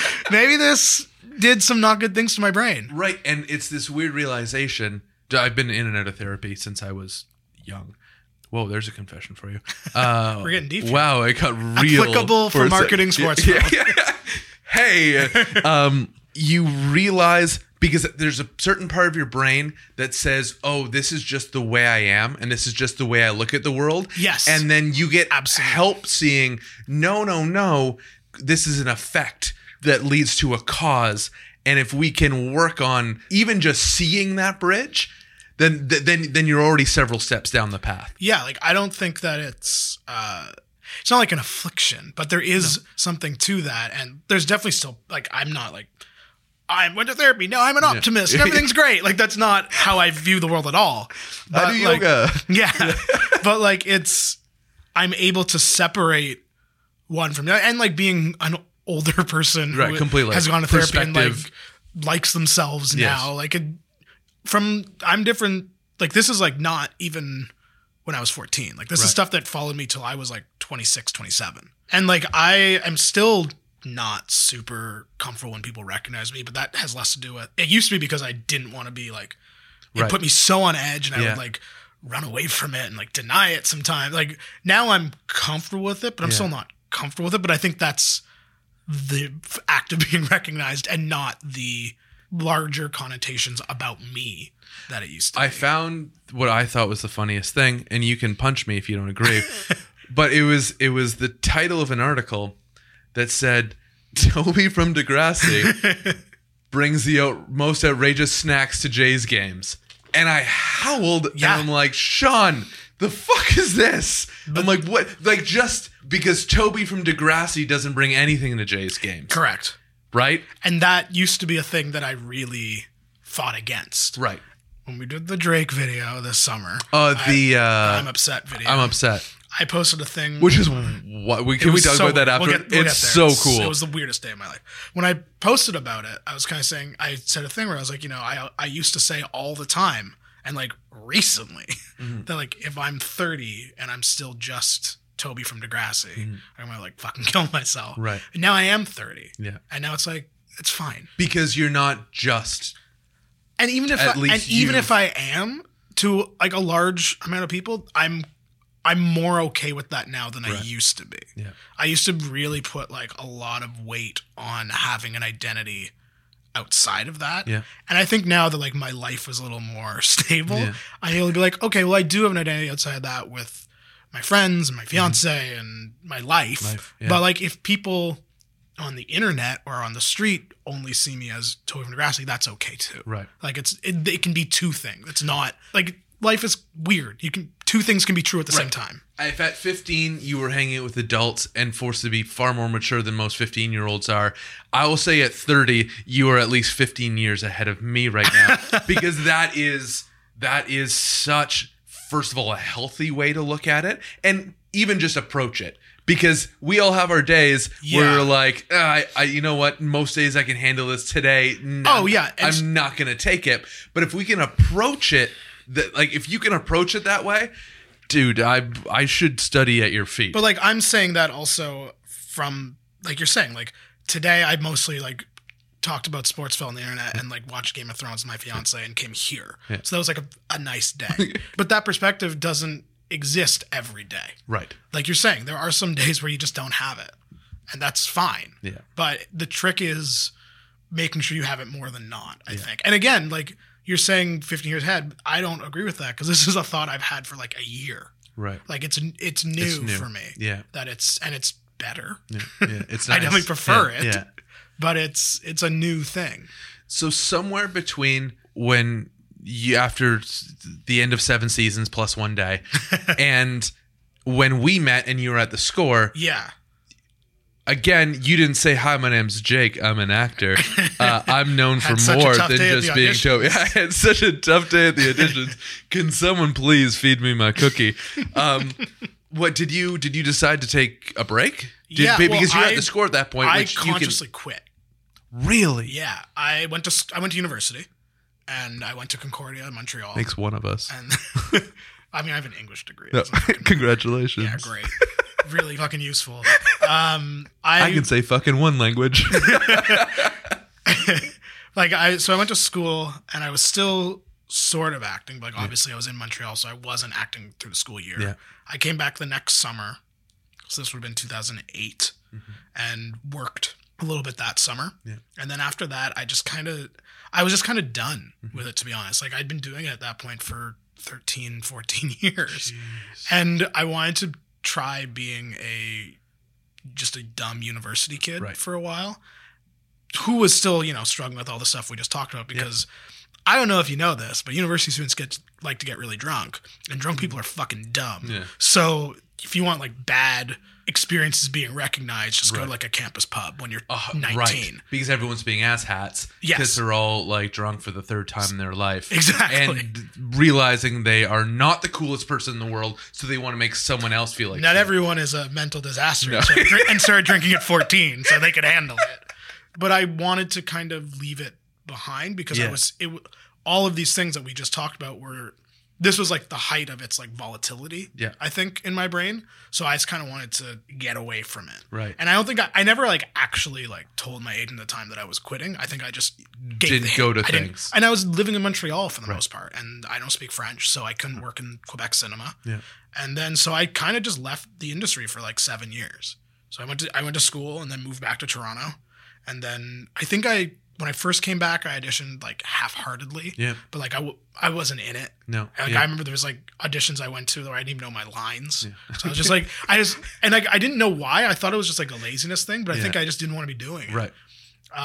maybe this did some not good things to my brain. Right. And it's this weird realization. I've been in and out of therapy since I was young. Whoa, there's a confession for you. Uh, We're getting deep. Wow, it got real. Applicable for sec- marketing sports yeah, yeah. Hey, um, you realize because there's a certain part of your brain that says, "Oh, this is just the way I am, and this is just the way I look at the world." Yes. and then you get Absolutely. help seeing, "No, no, no, this is an effect that leads to a cause." And if we can work on even just seeing that bridge, then then then you're already several steps down the path. yeah like i don't think that it's uh it's not like an affliction but there is something to that and there's definitely still like i'm not like i went to therapy. No i'm an optimist. And everything's great. Like that's not how i view the world at all. I do like, yoga. yeah. But like it's i'm able to separate one from the other. And like being an older person who Right, completely. has gone to therapy and like likes themselves Yes. now. Like it, from i'm different. Like this is like not even when i was 14 like this Right. is stuff that followed me till i was like 26 27 and like i am still not super comfortable when people recognize me but that has less to do with it used to be because i didn't want to be like it Right. put me so on edge and i would like run away from it and like deny it sometimes like now i'm comfortable with it but i'm Yeah. still not comfortable with it but i think that's the act of being recognized and not the larger connotations about me that it used to I be. found what I thought was the funniest thing, and you can punch me if you don't agree. but it was it was the title of an article that said Toby from Degrassi brings the out- most outrageous snacks to Jay's games, and I howled, Yeah. and I'm like, Sean. The fuck is this? I'm like, what? Like, just because Toby from Degrassi doesn't bring anything to Jay's games, Correct. right? And that used to be a thing that I really fought against. Right. When we did the Drake video this summer, Uh, the uh, I'm upset video. I'm upset. I posted a thing Which is what we can we talk so about that after? We'll get- we'll it's so there. cool. It was the weirdest day of my life. When I posted about it, I was kind of saying I said a thing where I was like, you know, I I used to say all the time, and like recently, Mm-hmm. that like if I'm 30 and I'm still just Toby from Degrassi, Mm-hmm. I'm gonna like fucking kill myself. Right. And now I am 30. Yeah. And now it's like it's fine. because you're not just And even if At I, least and even you've- if I am to like a large amount of people, I'm I'm more okay with that now than I used to be. Yeah. I used to really put like a lot of weight on having an identity outside of that. Yeah. And I think now that like my life was a little more stable, Yeah. I'll be like, okay, well I do have an identity outside of that with my friends and my fiance and my life. Mm-hmm. Life, yeah. But like if people on the internet or on the street only see me as Toby from Degrassi, that's okay too. right. Like it's it, it can be two things. It's not like life is weird. You can two things can be true at the same time. If at 15 you were hanging out with adults and forced to be far more mature than most 15 year olds are, I will say at 30 you are at least 15 years ahead of me right now because that is that is such first of all a healthy way to look at it and even just approach it because we all have our days where we're like "Ah, I, I you know what? Most days I can handle this today. No, Oh, yeah, and- I'm not gonna take it. But if we can approach it that like if you can approach it that way dude i i should study at your feet But like I'm saying that also from like you're saying like today I mostly like talked about Sportsfeld on the internet and like watched Game of Thrones with my fiance and came here. So that was like a, a nice day. but that perspective doesn't exist every day. right Like you're saying, there are some days where you just don't have it. And that's fine. Yeah. But the trick is making sure you have it more than not, I think. And again, like you're saying 15 years ahead, I don't agree with that because this is a thought I've had for like a year. right Like it's it's new, It's new. for me. Yeah. That it's and it's better. yeah, yeah it's I definitely prefer Yeah, it. yeah But it's it's a new thing. so somewhere between when you after the end of seven seasons plus one day and when we met and you were at the score, Yeah. Again, you didn't say, Hi, my name's Jake. I'm an actor. Uh, I'm known for Had such a more than just being. Toby. I had such a tough day at the auditions. Can someone please feed me my cookie? Um, what did you did you decide to take a break? Did, Yeah, well, because you're at the score at that point. I which you consciously quit. really Yeah. I went to I went to university and I went to Concordia in Montreal. makes one of us. and I mean I have an English degree. No, It's not fucking- Congratulations. yeah, great. Really fucking useful. Um I, I can say fucking one language. like I so I went to school and I was still sort of acting. Like obviously I was in Montreal, so I wasn't acting through the school year. Yeah. I came back the next summer, so this would have been 2008, Mm-hmm. and worked a little bit that summer. Yeah. And then after that, I just kind of, I was just kind of done Mm-hmm. with it, to be honest. Like I'd been doing it at that point for 13, 14 years, and I wanted to try being a just a dumb university kid Right. for a while who was still, you know, struggling with all the stuff we just talked about because I don't know if you know this, but university students get like to get really drunk, and drunk mm-hmm. people are fucking dumb. Yeah. So if you want like bad experiences being recognized, just go to like a campus pub when you're Uh, 19. Right. Because everyone's being asshats. Yes. Because they're all like drunk for the third time in their life. Exactly. And realizing they are not the coolest person in the world, so they want to make someone else feel like Not everyone is a mental disaster No. and, started, and started drinking at 14 so they could handle it. But I wanted to kind of leave it behind because I was it all of these things that we just talked about were this was like the height of its like volatility. Yeah. I think in my brain. So I just kind of wanted to get away from it. Right. And I don't think I, I never like actually like told my agent at the time that I was quitting. I think I just gave Didn't go to I things. And I was living in Montreal for the most part, and I don't speak French, so I couldn't work in Quebec cinema. Yeah. And then so I kind of just left the industry for like seven years. So I went to I went to school and then moved back to Toronto, and then I think I when I first came back I auditioned like half heartedly. Yeah. But like I, w- I wasn't in it. No. Like yeah. I remember there was like auditions I went to where I didn't even know my lines. So I was just like I just and like I didn't know why. I thought it was just like a laziness thing, but I Yeah. think I just didn't want to be doing it. Right.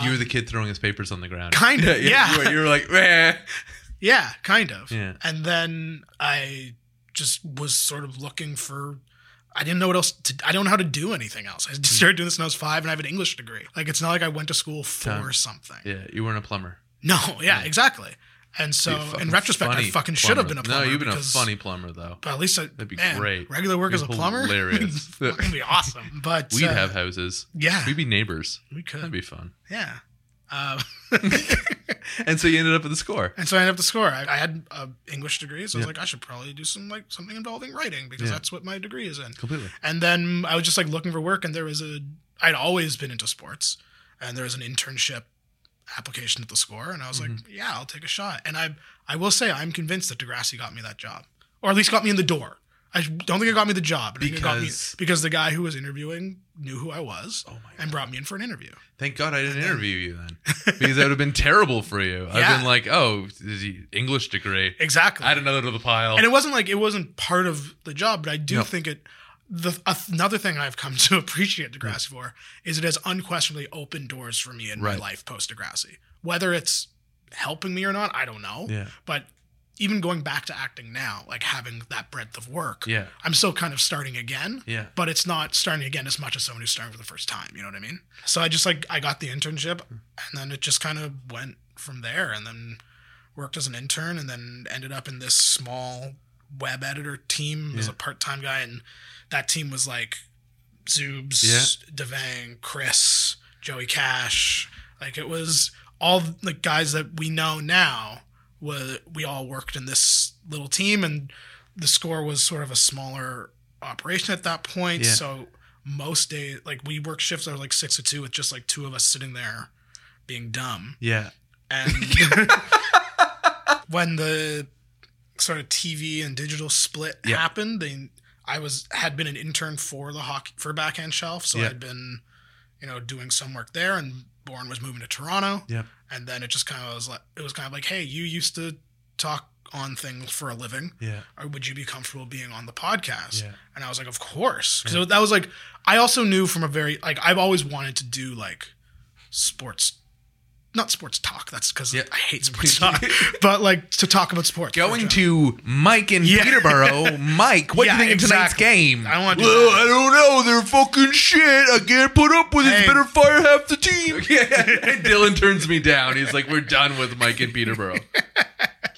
you were the um, kid throwing his papers on the ground. Kinda, yeah. You were, you were like, Meh. Yeah, kind of. Yeah. And then I just was sort of looking for. I didn't know what else. To, I don't know how to do anything else. I started doing this when I was five, and I have an English degree. Like it's not like I went to school for Time. something. Yeah, you weren't a plumber. No, yeah, exactly. And so, You're a fucking in retrospect, I funny fucking should have been a plumber. No, you've been because, a funny plumber though. But at least I, That'd be man, great. Regular work as a plumber, hilarious. Fucking be awesome. But We'd uh, have houses. yeah, We'd be neighbors. we could. That'd be fun. yeah. Uh, And so you ended up at the score. And so I ended up the score. I, I had an English degree, so I was Yeah. like, I should probably do some like something involving writing because Yeah. that's what my degree is in. Completely. And then I was just like looking for work, and there was a. I'd always been into sports, and there was an internship application at the score, and I was like, Mm-hmm. yeah, I'll take a shot. And I, I will say, I'm convinced that Degrassi got me that job, or at least got me in the door. I don't think it got me the job, but I think it got me Because- because the guy who was interviewing knew who I was Oh and brought me in for an interview. Thank God I didn't interview you then, because that would have been terrible for you. I've been like, oh, is he English degree? Exactly. Add another to the pile. and it wasn't like it wasn't part of the job, but I do No. think it. The another thing I've come to appreciate Degrassi for is it has unquestionably opened doors for me in Right. my life post Degrassi. Whether it's helping me or not, I don't know. Yeah. But even going back to acting now, like having that breadth of work, Yeah. I'm still kind of starting again. Yeah. But it's not starting again as much as someone who's starting for the first time. You know what I mean? So I just like I got the internship, hmm. and then it just kind of went from there, and then worked as an intern, and then ended up in this small web editor team as a part time guy, and that team was like Zubes, Yeah. Devang, Chris, Joey Cash. Like it was all the guys that we know now. Was we all worked in this little team, and the score was sort of a smaller operation at that point. Yeah. So most days, like we work shifts that are like six to two, with just like two of us sitting there being dumb. Yeah. And when the sort of TV and digital split Yeah. happened, they I was had been an intern for the hockey for backhand shelf, so Yeah. I'd been, you know, doing some work there. And Bourne was moving to Toronto, Yep. and then it just kind of was like it was kind of like, hey, you used to talk on things for a living Yeah. or would you be comfortable being on the podcast? Yeah. And I was like, of course. Because that was like, I also knew from a very, like, I've always wanted to do like sports not sports talk. That's because Yeah. I hate sports talk. but like to talk about sports. Going to Mike in Yeah. Peterborough. Mike, what do you think of tonight's game? I wanna do Well, that. I don't know. They're fucking shit. I can't put up with it. Hey. Better fire half the team. yeah. Dylan turns me down. He's like, we're done with Mike in Peterborough.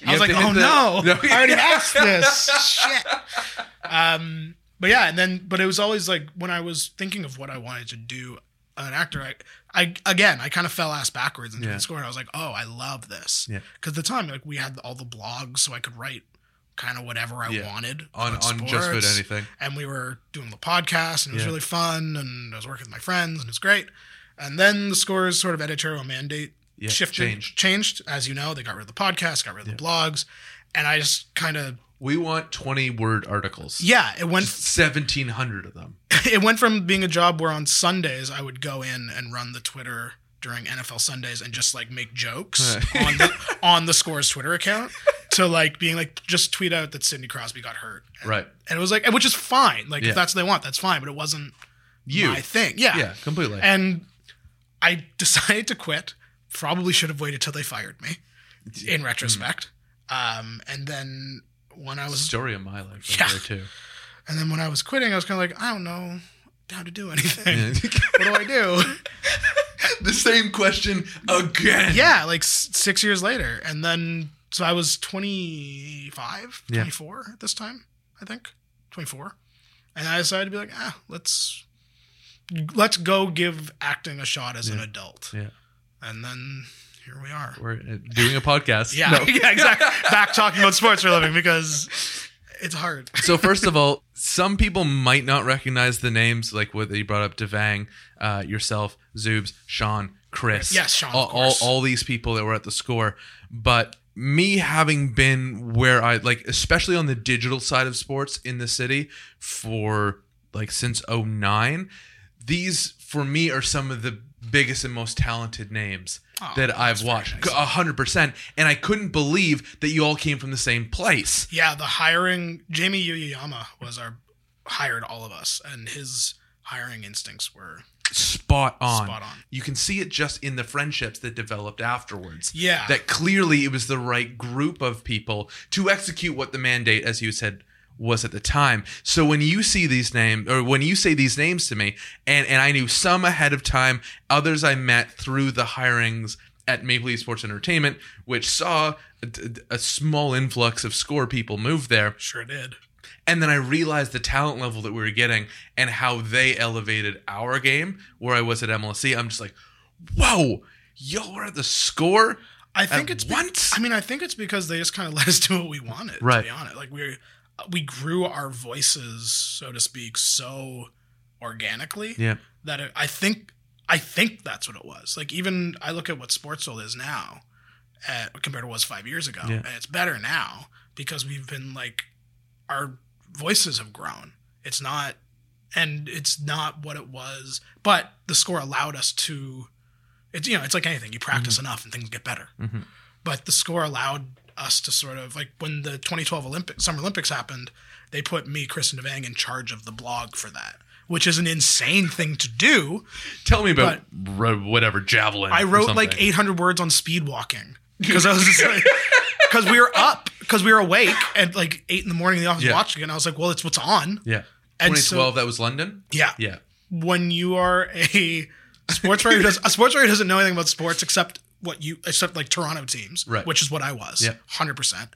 I was like, oh no, I already asked this. Shit. Um, but yeah, and then, but it was always like when I was thinking of what I wanted to do, an actor, I, I again, I kind of fell ass backwards into Yeah. the score, I was like, oh, I love this. Yeah. Because at the time, like we had all the blogs, so I could write kind of whatever I Yeah. wanted On, on just about anything. and we were doing the podcast and it was Yeah. really fun and I was working with my friends and it was great. And then the scores sort of editorial mandate Yeah, shifted changed. changed. As you know, they got rid of the podcast, got rid of the blogs. And I just kind of We want 20 word articles. yeah, it went 1,700 of them. it went from being a job where on Sundays I would go in and run the Twitter during NFL Sundays and just like make jokes Right. on the on the scores Twitter account to like being like just tweet out that Sidney Crosby got hurt. And, Right. and it was like which is fine. Like Yeah. if that's what they want, that's fine. But it wasn't You. my thing. Yeah. Yeah, completely. And I decided to quit. Probably should have waited till they fired me. In retrospect, um, and then when I was, Story of my life. right Yeah. Too. and then when I was quitting, I was kind of like, I don't know how to do anything. What do I do? the same question again. yeah, like s- six years later, and then so I was 25, Yeah. 24 at this time, I think, 24, and I decided to be like, ah, let's let's go give acting a shot as an adult, Yeah. and then here we are. We're uh, doing a podcast. Yeah, No. yeah, exactly. Back talking about sports for a living because it's hard. so first of all, some people might not recognize the names, like what you brought up, Devang, uh, yourself, Zubes, Sean, Chris. Yes, Sean, All, all, all these people that were at the score. But me having been where I like, especially on the digital side of sports in the city for like since 09, these for me are some of the biggest and most talented names Oh, that I've watched. A hundred percent. And I couldn't believe that you all came from the same place. Yeah, the hiring Jamie Yuyama was our hired all of us, and his hiring instincts were spot on. Spot on. You can see it just in the friendships that developed afterwards. Yeah. That clearly it was the right group of people to execute what the mandate, as you said, was at the time. So when you see these names, or when you say these names to me, and, and I knew some ahead of time, others I met through the hirings at Maple Leaf Sports Entertainment, which saw a, a small influx of score people move there. sure did. And then I realized the talent level that we were getting and how they elevated our game where I was at MLSE. I'm just like, whoa, y'all are at the score? I think it's be- once? I mean, I think it's because they just kind of let us do what we wanted. Right. To be honest, like we we grew our voices, so to speak, so organically Yeah. that it, I think I think that's what it was. Like even I look at what Sportsfeld is now, uh, compared to what it was five years ago, Yeah. and it's better now because we've been like our voices have grown. It's not, and it's not what it was, but the score allowed us to. It's you know it's like anything you practice enough and things get better. Mhm. But the score allowed us to sort of like when the 2012 Olympic Summer Olympics happened, they put me, Chris and Devang, in charge of the blog for that, which is an insane thing to do. Tell me about r- whatever, javelin. I wrote like 800 words on speed walking because I was just like, because we were up, because we were awake at like eight in the morning in the office Yeah. watching it. And I was like, well, it's what's on. Yeah. And 2012, that was London? Yeah. Yeah. When you are a sports writer, who does, a sports writer who doesn't know anything about sports except what you, except like Toronto teams, Right. which is what I was, Yeah. 100%.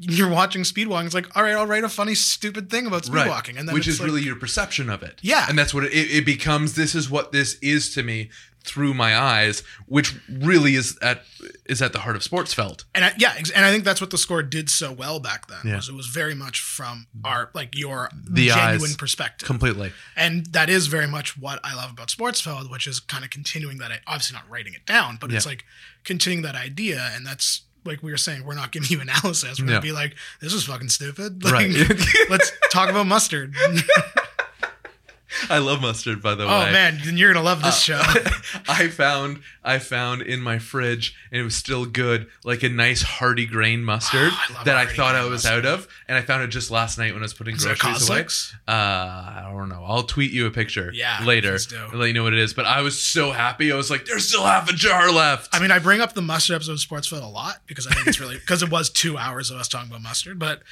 You're watching speed walking. It's like, all right, I'll write a funny, stupid thing about speed Right. walking. And then Which is like- really your perception of it. Yeah. And that's what it, it becomes. This is what this is to me through my eyes, which really is at is at the heart of Sportsfeld. and I, yeah, and I think that's what the score did so well back then. Yeah. Was it was very much from our like your The genuine eyes. perspective, Completely. and that is very much what I love about Sportsfeld, which is kind of continuing that. Obviously, not writing it down, but it's like continuing that idea, and that's like we were saying. We're not giving you analysis. We're Yeah. gonna be like, this is fucking stupid. Like, Right. let's talk about mustard. I love mustard, by the way. Oh man, then you're gonna love this show. I found I found in my fridge, and it was still good, like a nice hearty grain mustard I that I thought I was mustard. out of, and I found it just last night when I was putting Is groceries away. Uh, I don't know. I'll tweet you a picture Yeah, later and let you know what it is. But I was so happy. I was like, "There's still half a jar left." I mean, I bring up the mustard episode of Sportsfeld a lot because I think it's really because it was two hours of us talking about mustard, but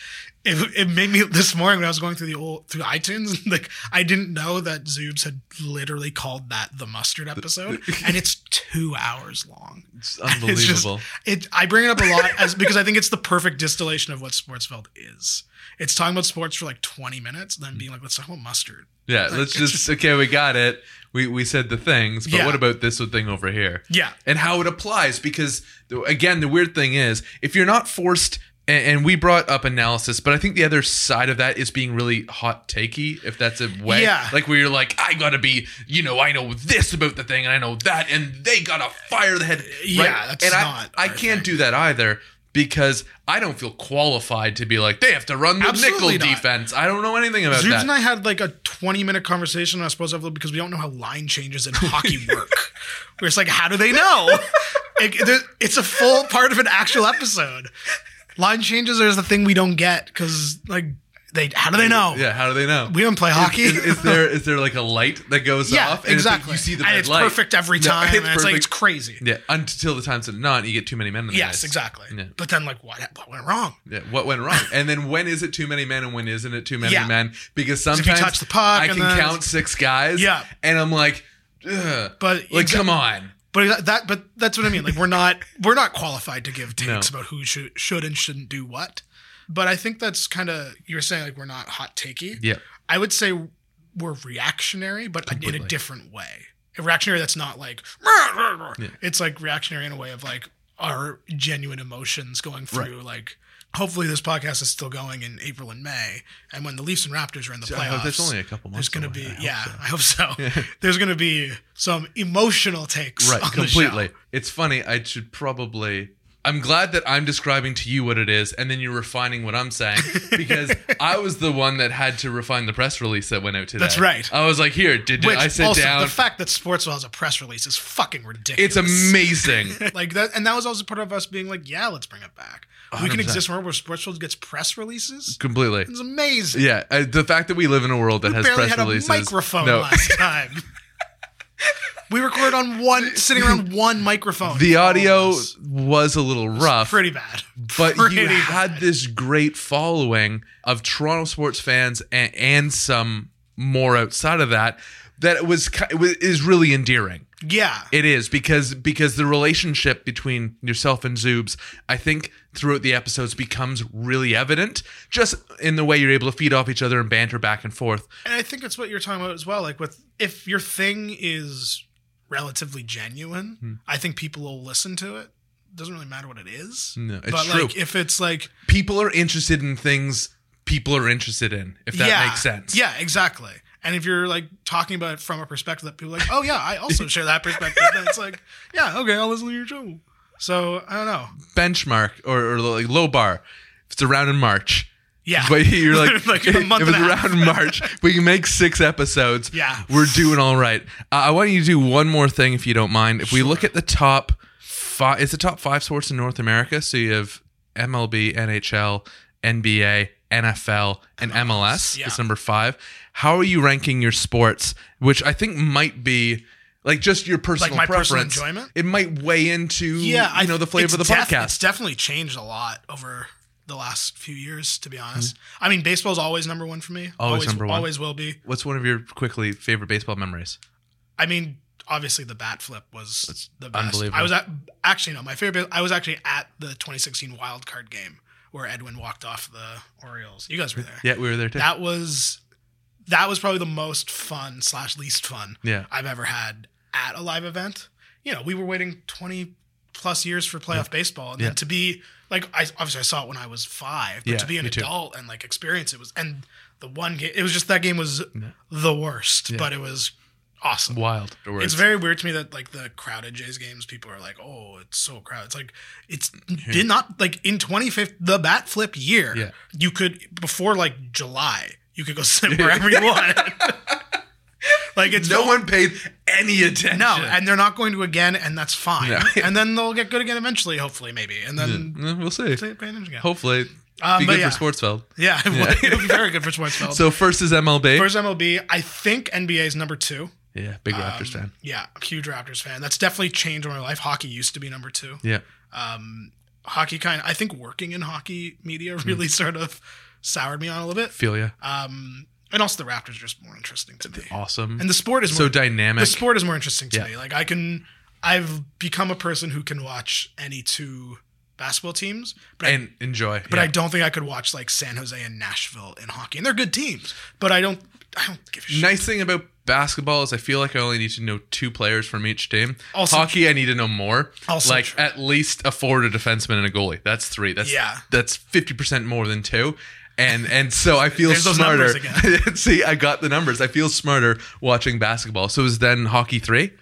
it, it made me this morning when I was going through the old through iTunes, like I didn't know that Zubes had literally called that the mustard episode, and it's two hours long. it's It's just unbelievable. it. I bring it up a lot as because I think it's the perfect distillation of what Sportsfeld is. It's talking about sports for like twenty minutes, and then being like, let's talk about mustard. yeah, like, let's it's just, okay. We got it. We we said the things, but Yeah. what about this thing over here? Yeah, and how it applies because again the weird thing is if you're not forced and, and we brought up analysis but i think the other side of that is being really hot takey if that's a way Yeah. like where you're like i gotta be you know i know this about the thing and i know that and they gotta fire the head Yeah, that's and not i, I can't thing. do that either because I don't feel qualified to be like they have to run the Absolutely nickel not. defense. I don't know anything about Zubes that. and I had like a 20 minute conversation on Sportsfeld because we don't know how line changes in hockey work. We're just like, how do they know? It- it's a full part of an actual episode. Line changes are the thing we don't get because, like, they how do they know? yeah, how do they know? We don't play hockey. Is, is there is there like a light that goes yeah, off? And it's like exactly. you see the and it's light. perfect every No, time. it's and it's like it's crazy. Yeah, until the times not, you get too many men in the Yes, ice. exactly. Yeah. But then, like, what, what went wrong? Yeah, what went wrong? and then when is it too many men and when isn't it too many Yeah. men? Because sometimes you touch the puck I can count six guys. Yeah. and I'm like, Ugh. But like, exa- come on. But that, but that's what I mean. Like we're not we're not qualified to give takes No. about who should should and shouldn't do what. But I think that's kind of you're saying like we're not hot takey. Yeah, I would say we're reactionary, but in a different way. A reactionary that's not like it's like reactionary in a way of like our genuine emotions going through like. Hopefully, this podcast is still going in April and May, and when the Leafs and Raptors are in the hope playoffs, that's only a couple months. there's going to be I yeah, so. I hope so. There's going to be some emotional takes, right, on the completely. It's funny. I should probably. I'm glad that I'm describing to you what it is, and then you're refining what I'm saying because I was the one that had to refine the press release that went out today. That's right. I was like, here, did Which I sit also down? the fact that Sportsfeld has a press release is fucking ridiculous. it's amazing. like that, and that was also part of us being like, yeah, let's bring it back. We can exist in a world where Sportsfeld gets press releases. Completely. It's amazing. Yeah, uh, the fact that we live in a world that we has barely press had releases. a microphone no, last time. we recorded on one, sitting around one microphone. the for all of audio was a little rough, pretty bad, but pretty you bad. had this great following of Toronto sports fans and, and some more outside of that. That was was- is really endearing. Yeah. It is because because the relationship between yourself and Zubes, I think throughout the episodes becomes really evident, just in the way you're able to feed off each other and banter back and forth. And I think it's what you're talking about as well. Like with if your thing is relatively genuine, Hmm. I think people will listen to it. Doesn't really matter what it is. No, it's but true. like if it's like People are interested in things people are interested in, if that yeah, makes sense. Yeah, exactly. And if you're like talking about it from a perspective that people are like, oh yeah, I also share that perspective, then it's like, yeah, okay, I'll listen to your show. So I don't know. benchmark or, or like low bar. If it's around in March, Yeah, but you're like, like a month if it's around in March, we can make six episodes. Yeah. we're doing all right. Uh, I want you to do one more thing, if you don't mind. If we look at the top five, it's the top five sports in North America. So you have MLB, NHL, NBA, NFL, and MLS. yeah. It's number five. How are you ranking your sports? Which I think might be. Like just your personal my personal preference. enjoyment? It might weigh into yeah, you know the flavor of the def- podcast. It's definitely changed a lot over the last few years, to be honest. Mm-hmm. I mean, baseball's always number one for me. Always number one. Always will be. What's one of your quickly favorite baseball memories? I mean, obviously the bat flip was the best. unbelievable. I was at actually no, my favorite. I was actually at the 2016 wild card game where Edwin walked off the Orioles. You guys were there. Yeah, we were there too. That was that was probably the most fun slash least fun Yeah. I've ever had at a live event. You know, we were waiting 20 plus years for playoff baseball, and Yeah. then to be like, I obviously I saw it when I was five, but Yeah, to be an me too. adult and like experience it was, and the one game, it was just that game was the worst, but it was awesome. Wild. It's very weird to me that like the crowded Jays games, people are like, "Oh, it's so crowded." It's like it's did not like in 2015 the bat flip year. Yeah. you could before like July, you could go sit wherever you want. Like it's no one paid any attention. No, and they're not going to again, and that's fine. No. and then they'll get good again eventually, hopefully, maybe. And then Eh, we'll see. pay attention again. Hopefully, Um, be good yeah. for Sportsfeld. Yeah, it would. It would be very good for Schwartzfeld. So first is MLB. First MLB, I think NBA is number two. yeah, big Raptors fan. Yeah, huge Raptors fan. That's definitely changed my life. Hockey used to be number two. Yeah, Hockey kind of, I think working in hockey media really sort of soured me on a little bit. feel ya. Um, and also the Raptors are just more interesting to me. Awesome. And the sport is so more, dynamic. the sport is more interesting to Yeah. me. Like I can, I've become a person who can watch any two basketball teams, but I, and enjoy. but yeah. I don't think I could watch like San Jose and Nashville in hockey, and they're good teams. But I don't, I don't give a shit. Nice thing about basketball is I feel like I only need to know two players from each team. Also Hockey, I need to know more. Also like true. at least a forward, a defenseman, and a goalie. That's three. That's Yeah. That's fifty percent more than two. And and so I feel There's smarter. See, I got the numbers. I feel smarter watching basketball. So is then hockey three?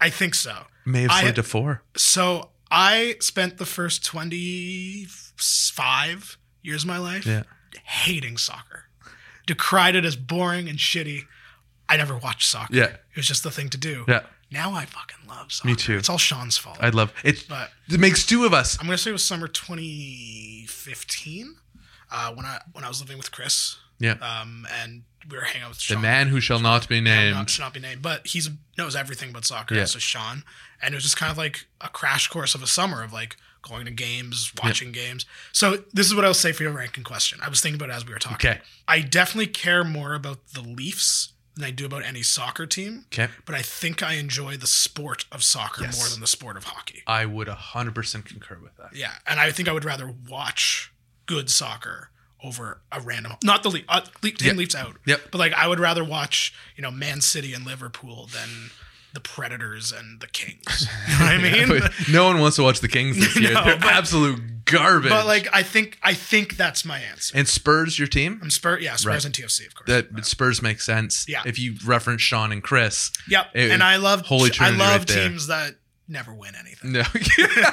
I think so. May have I- slid to four. So I spent the first 25 years of my life Yeah. hating soccer, decried it as boring and shitty. I never watched soccer. Yeah. It was just the thing to do. Yeah. Now I fucking love soccer. Me too. It's all Sean's fault. I'd love it. but It makes two of us. I'm gonna say it was summer 2015 uh, when I when I was living with Chris. Yeah. Um, and we were hanging out with the man who shall not be Not, named. should not be named, but he's knows everything about soccer. Yeah. So Sean, and it was just kind of like a crash course of a summer of like going to games, watching games. So this is what I'll say for your ranking question. I was thinking about it as we were talking. Okay. I definitely care more about the Leafs than I do about any soccer team. Okay. But I think I enjoy the sport of soccer Yes. more than the sport of hockey. I would hundred percent concur with that. Yeah, and I think I would rather watch good soccer over a random not the league uh, Leaf team Yep. Leafs out. Yep. But like I would rather watch, you know, Man City and Liverpool than the Predators and the Kings. You know what I mean? no one wants to watch the Kings this year. No, They're but- absolute garbage. but like I think I think that's my answer. and Spurs, your team. I'm Spurs, yeah, Spurs Right. and TFC, of course. That Spurs makes sense. Yeah. If you reference Sean and Chris. yep. it- and I love Holy Trinity I love right teams that never win anything. No.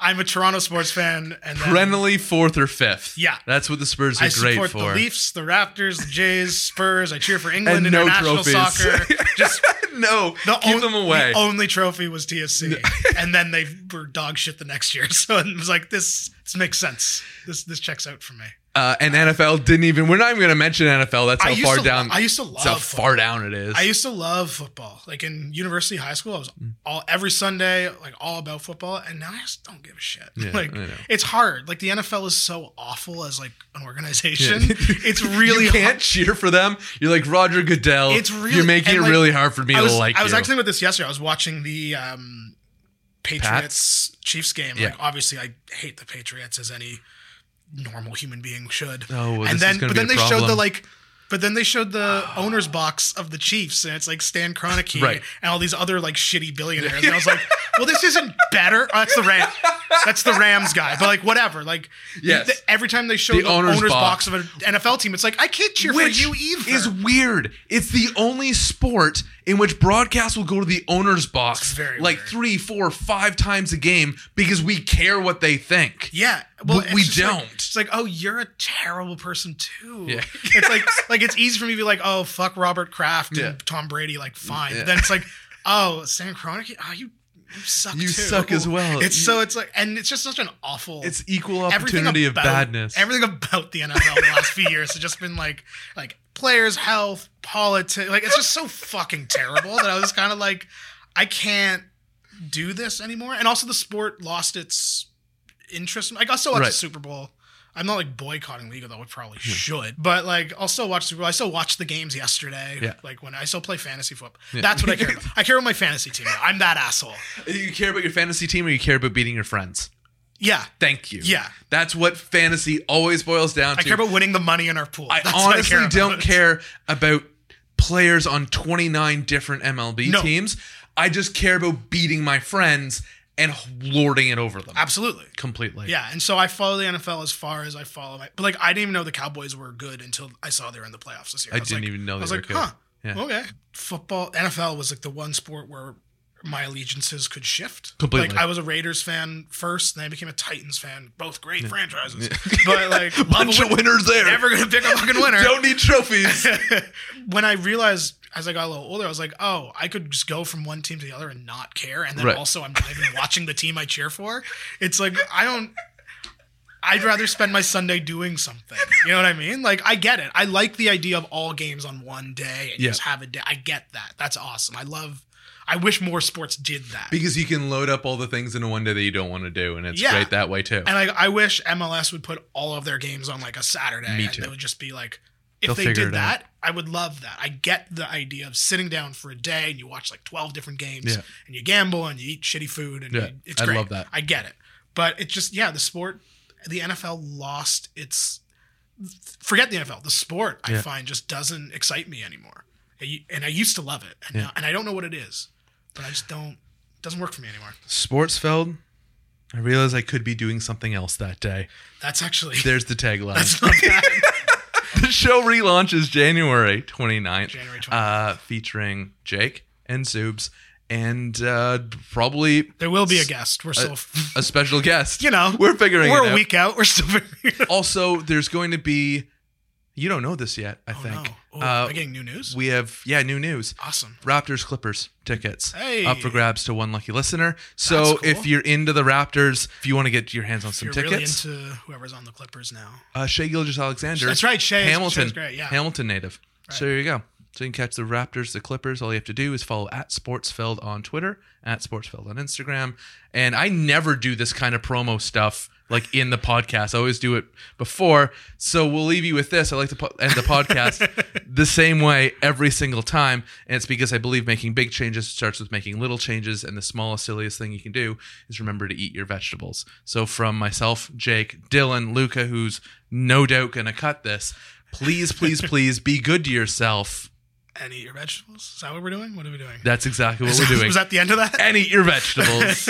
I'm a Toronto sports fan and then Perennially fourth or fifth. Yeah. That's what the Spurs are I great support for. the Leafs, the Raptors, the Jays, Spurs. I cheer for England And no international trophies. soccer. Just no. The keep on- them away. The only trophy was TFC, and then they were dog shit the next year. So it was like this. This makes sense. This this checks out for me. Uh, and NFL didn't even. We're not even going to mention NFL. That's how far to down. I used to that's how love far down it is. I used to love football. Like in university, high school, I was all every Sunday, like all about football. And now I just don't give a shit. Yeah, like it's hard. Like the NFL is so awful as like an organization. It's really you can't hard. cheer for them. You're like Roger Goodell. It's really- You're making it like, really hard for me was, to like I was you. actually with this yesterday. I was watching the um, Patriots Chiefs game. Yeah. Like obviously, I hate the Patriots as any normal human being should. Oh, well, and then but then they showed the like. But then they showed the owner's box of the Chiefs, and it's like Stan Kroenke Right. and all these other like shitty billionaires. And I was like, "Well, this isn't better." Oh, that's the Ram, that's the Rams guy. But like, whatever. Like, Yes. the- every time they show The the, owner's owner's, box. box. of an NFL team, it's like I can't cheer Which for you either. is weird. It's the only sport in which broadcast will go to the owner's box like weird. three, four, five times a game because we care what they think. Yeah, well, But we don't. it's like, oh, you're a terrible person too. Yeah. it's like, like it's easy for me to be like, oh, fuck Robert Kraft Yeah. and Tom Brady, like fine. Yeah. Then it's like, oh, Stan Kroenke, oh, you, you suck. You too. suck as well. It's You- so it's like, and it's just such an awful. It's equal opportunity of badness. Everything about the NFL the last few years has just been like, like players' health, politics. Like it's just so fucking terrible that I was kind of like, I can't do this anymore. And also, the sport lost its interest. Like I still watch Right. the Super Bowl. I'm not like boycotting league, although I probably hmm. should. But like, I'll still watch Super Bowl. I still watched the games yesterday. Yeah. Like when I still play fantasy football. That's what I care about. I care about my fantasy team. I'm that asshole. you care about your fantasy team or you care about beating your friends? Yeah. Thank you. Yeah. That's what fantasy always boils down I care about winning the money in our pool. I That's honestly care don't care about players on 29 different MLB No. teams. I just care about beating my friends and lording it over them. Absolutely. Completely. Yeah, and so I follow the NFL as far as I follow my. But like, I didn't even know the Cowboys were good until I saw they were in the playoffs this year. I was didn't like- even know I was they like, were good. huh, Yeah. okay. Football, NFL was like the one sport where my allegiances could shift. Completely. Like I was a Raiders fan first, then I became a Titans fan. Both great franchises, but like Bunch of win- winners there. Never gonna pick a fucking winner. Don't need trophies. when I realized as I got a little older, I was like, oh, I could just go from one team to the other and not care, and then Right. also I'm not even watching the team I cheer for. It's like I don't. I'd rather spend my Sunday doing something. You know what I mean? Like I get it. I like the idea of all games on one day and Yeah. just have a day. I get that. That's awesome. I love. I wish more sports did that. because you can load up all the things in a one day that you don't want to do, and it's Yeah. great that way too. And I, I wish MLS would put all of their games on like a Saturday. Me and too. It would just be like, if They'll they did it out. that, I would love that. I get the idea of sitting down for a day and you watch like 12 different games Yeah. and you gamble and you eat shitty food and Yeah, you, it's I great. love that. I get it. But it's just, yeah, the sport, the NFL lost its, forget the NFL, the sport I Yeah. find just doesn't excite me anymore. And and I used to love it. And, now, and I don't know what it is, but I just don't, it doesn't work for me anymore. Sportsfeld. I realized I could be doing something else that day. That's actually, There's the tagline. that's not bad. the show relaunches January 29th. January 29th. Uh, featuring Jake and Zubes and uh, probably There will be a guest. We're still, a special guest. you know, We're figuring we're it a out. week out. We're still figuring it out. Also, there's going to be. You don't know this yet, I Oh, think. no. Oh, Uh, getting new news? we have yeah new news. awesome. Raptors Clippers tickets Hey. up for grabs to one lucky listener. So cool. if you're into the Raptors, if you want to get your hands on If some tickets, really into whoever's on the Clippers now. uh, Shai Gilgeous-Alexander. That's right, Shai Hamilton, great, yeah. Hamilton native. So there you go. So you can catch the Raptors, the Clippers. All you have to do is follow at Sportsfeld on Twitter, at Sportsfeld on Instagram. And I never do this kind of promo stuff like in the podcast. I always do it before. So we'll leave you with this. I like to po- end the podcast the same way every single time. And it's because I believe making big changes starts with making little changes. And the smallest, silliest thing you can do is remember to eat your vegetables. So from myself, Jake, Dylan, Luca, who's no doubt going to cut this, please, please, please be good to yourself. And eat your vegetables. Is that what we're doing? What are we doing? That's exactly what we're doing. Was that the end of that? and eat your vegetables.